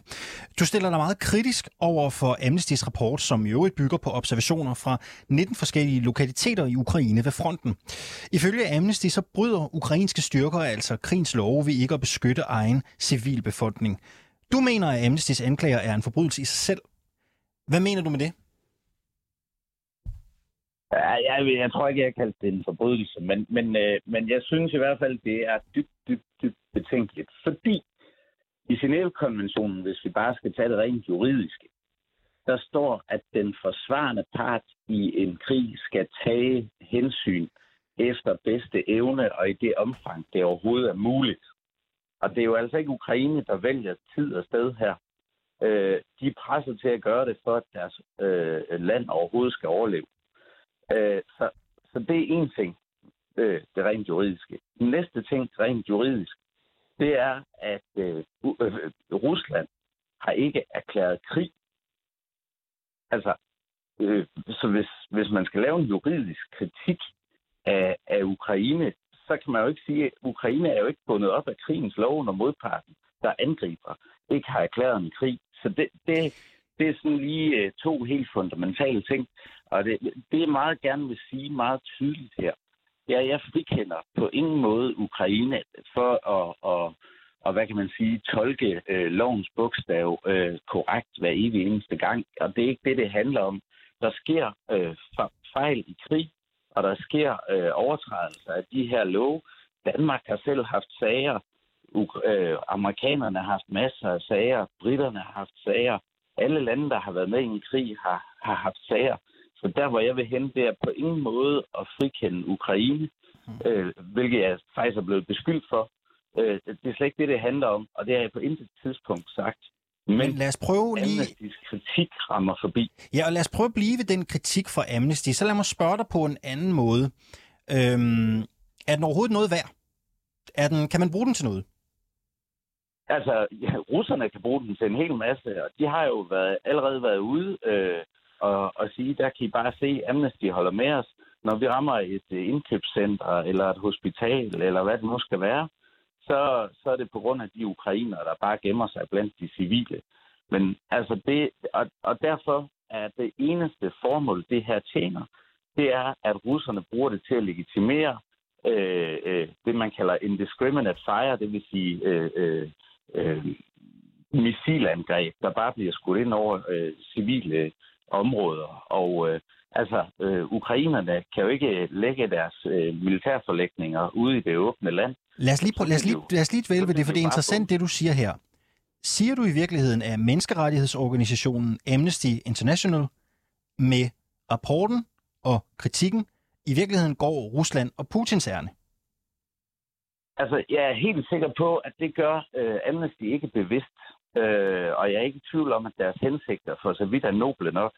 Du stiller dig meget kritisk over for Amnesty's rapport, som i øvrigt bygger på observationer fra 19 forskellige lokaliteter i Ukraine ved fronten. Ifølge Amnesty så bryder ukrainske styrker altså krigens love ved ikke at beskytte egen civilbefolkning. Du mener, at Amnestys anklager er en forbrydelse i sig selv. Hvad mener du med det? Ja, jeg, jeg tror ikke, jeg kalder det en forbrydelse, men, men, øh, men jeg synes i hvert fald, det er dybt, dybt, dybt betænkeligt. Fordi i Genève-konventionen, hvis vi bare skal tage det rent juridiske, der står, at den forsvarende part i en krig skal tage hensyn efter bedste evne og i det omfang, det overhovedet er muligt. Og det er jo altså ikke Ukraine, der vælger tid og sted her. Øh, de er presset til at gøre det, for at deres øh, land overhovedet skal overleve. Øh, så, så det er en ting, øh, det rent juridiske. Den næste ting, rent juridisk, det er, at øh, øh, Rusland har ikke erklæret krig. Altså, øh, så hvis, hvis man skal lave en juridisk kritik af, af Ukraine, så kan man jo ikke sige, at Ukraine er jo ikke bundet op af krigens lov, når modparten, der angriber, ikke har erklæret en krig. Så det, det, det er sådan lige øh, to helt fundamentale ting. Og det, det jeg meget gerne vil sige meget tydeligt her. det er, at jeg frikender på ingen måde Ukraine for at, at, at hvad kan man sige, tolke øh, lovens bogstav øh, korrekt hver evig eneste gang. Og det er ikke det, det handler om. Der sker øh, fejl i krig, og der sker øh, overtrædelser af de her love. Danmark har selv haft sager. U- øh, amerikanerne har haft masser af sager. Britterne har haft sager alle lande, der har været med i en krig, har, har haft sager. Så der, hvor jeg vil hen, det er på ingen måde at frikende Ukraine, øh, hvilket jeg faktisk er blevet beskyldt for. Øh, det er slet ikke det, det handler om, og det har jeg på intet tidspunkt sagt. Men, Men lad os prøve lige... Amnesty's kritik rammer forbi. Ja, og lad os prøve at blive ved den kritik fra Amnesty. Så lad mig spørge dig på en anden måde. Øhm, er den overhovedet noget værd? Er den, kan man bruge den til noget? Altså, ja, russerne kan bruge den til en hel masse, og de har jo været, allerede været ude øh, og, og sige, der kan I bare se, Amnesty holder med os, når vi rammer et øh, indkøbscenter eller et hospital, eller hvad det nu skal være, så, så er det på grund af de ukrainer, der bare gemmer sig blandt de civile. Men altså det, og, og derfor at det eneste formål, det her tjener, det er, at russerne bruger det til at legitimere øh, øh, det, man kalder indiscriminate fire, det vil sige øh, øh, øh, missilangreb, der bare bliver skudt ind over øh, civile områder. Og øh, altså, øh, ukrainerne kan jo ikke lægge deres øh, militærforlægninger ude i det åbne land. Lad os lige, prø- lad os lige, lad os lige dvæle ved det, for det er interessant, det du siger her. Siger du i virkeligheden, at menneskerettighedsorganisationen Amnesty International med rapporten og kritikken i virkeligheden går Rusland og Putins ærne? Altså, jeg er helt sikker på, at det gør øh, Amnesty ikke bevidst. Øh, og jeg er ikke i tvivl om, at deres hensigter for så vidt er noble nok.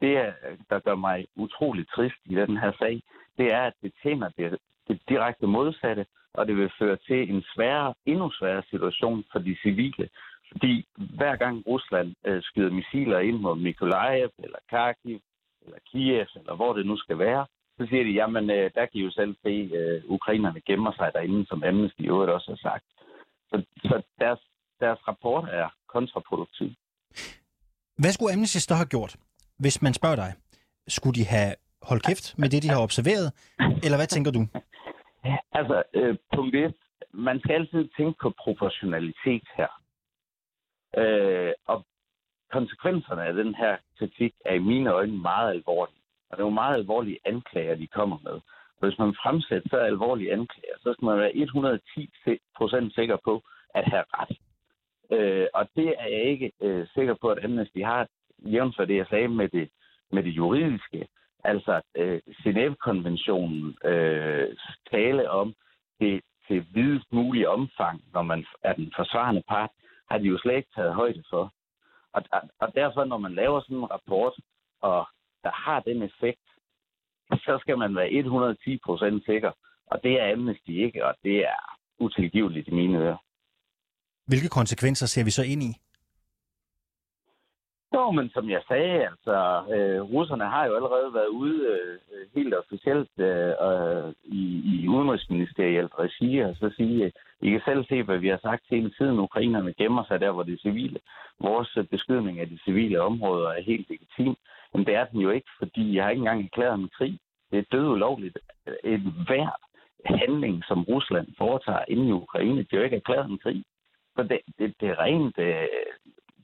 Det, er, der gør mig utrolig trist i den her sag, det er, at det tjener det, det direkte modsatte, og det vil føre til en sværere, endnu sværere situation for de civile. Fordi hver gang Rusland øh, skyder missiler ind mod Mykolaiv, eller Kharkiv, eller Kiev, eller hvor det nu skal være, så siger de, jamen, øh, der kan I jo selv se, øh, ukrainerne gemmer sig derinde, som Amnesty i øvrigt også har sagt. Så, så deres, deres rapport er kontraproduktiv. Hvad skulle Amnesty så have gjort, hvis man spørger dig? Skulle de have holdt kæft med det, de har observeret? Eller hvad tænker du? Altså, øh, punkt 1. Man skal altid tænke på proportionalitet her. Øh, og konsekvenserne af den her kritik er i mine øjne meget alvorlige. Og det er jo meget alvorlige anklager, de kommer med. Og hvis man fremsætter så alvorlige anklager, så skal man være 110 procent sikker på at have ret. Øh, og det er jeg ikke øh, sikker på, at Amnesty har, jævnført det, jeg sagde med det, med det juridiske. Altså, øh, Genève-konventionen øh, tale om det til videst mulige omfang, når man er den forsvarende part, har de jo slet ikke taget højde for. Og, og derfor, når man laver sådan en rapport, og der har den effekt, så skal man være 110 procent sikker. Og det er Amnesty ikke, og det er utilgiveligt i mine ører. Hvilke konsekvenser ser vi så ind i? Jo, men som jeg sagde, altså, øh, russerne har jo allerede været ude øh, helt officielt øh, i, i udenrigsministerielt regi, og så sige, at I kan selv se, hvad vi har sagt hele tiden. Ukrainerne gemmer sig der, hvor det er civile. Vores beskydning af de civile områder er helt legitim. Men det er den jo ikke, fordi jeg har ikke engang erklæret en krig. Det er død ulovligt. En hver handling, som Rusland foretager inde i Ukraine, det er jo ikke erklæret en krig. For det, det, det er rent, det,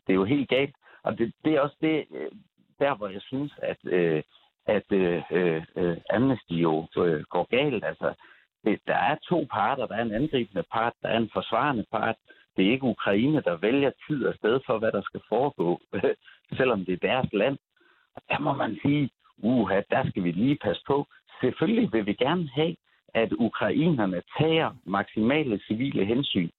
det er jo helt galt. Og det, det er også det, øh, der hvor jeg synes, at, øh, at øh, øh, øh, Amnesty jo øh, går galt. Altså, det, der er to parter. Der er en angribende part, der er en forsvarende part. Det er ikke Ukraine, der vælger tid og sted for, hvad der skal foregå, selvom det er deres land. Der må man sige, uha, der skal vi lige passe på. Selvfølgelig vil vi gerne have, at ukrainerne tager maksimale civile hensyn.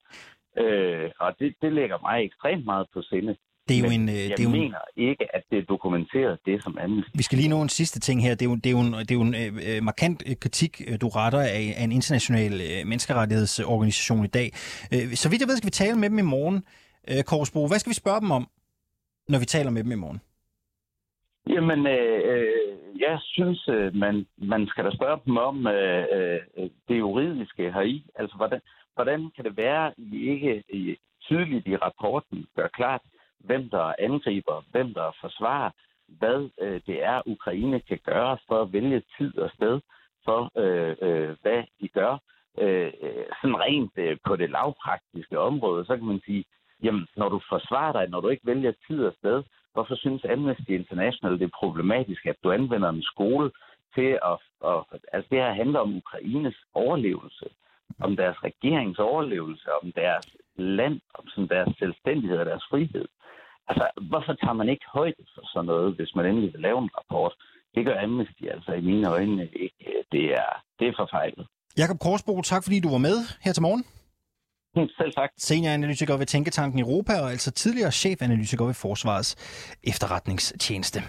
Øh, og det, det lægger mig ekstremt meget på sinde. Det er jo en, jeg det er jo mener ikke, at det er dokumenteret, det som Amnesty. Vi skal lige nå en sidste ting her. Det er jo, det er jo en, det er jo en øh, markant kritik, du retter af, af en international øh, menneskerettighedsorganisation i dag. Øh, så vidt jeg ved, skal vi tale med dem i morgen. Øh, Korsbro, hvad skal vi spørge dem om, når vi taler med dem i morgen? Jamen, øh, øh, jeg synes, øh, man, man skal da spørge dem om øh, øh det juridiske heri. Altså, hvordan, hvordan kan det være, at I ikke tydeligt i rapporten gør klart, hvem der angriber, hvem der forsvarer, hvad øh, det er, Ukraine kan gøre for at vælge tid og sted for, øh, øh, hvad de gør. Øh, sådan rent øh, på det lavpraktiske område, så kan man sige, jamen, når du forsvarer dig, når du ikke vælger tid og sted, hvorfor synes Amnesty International, det er problematisk, at du anvender en skole til at... at altså, det her handler om Ukraines overlevelse, om deres regerings overlevelse, om deres land, om sådan deres selvstændighed og deres frihed. Altså, hvorfor tager man ikke højde for sådan noget, hvis man endelig vil lave en rapport? Det gør Amnesty altså i mine øjne ikke. Det er, det er forfejlet. Jakob Korsbo, tak fordi du var med her til morgen. Mm, selv tak. Senioranalytiker ved Tænketanken Europa og altså tidligere chefanalytiker ved Forsvarets efterretningstjeneste.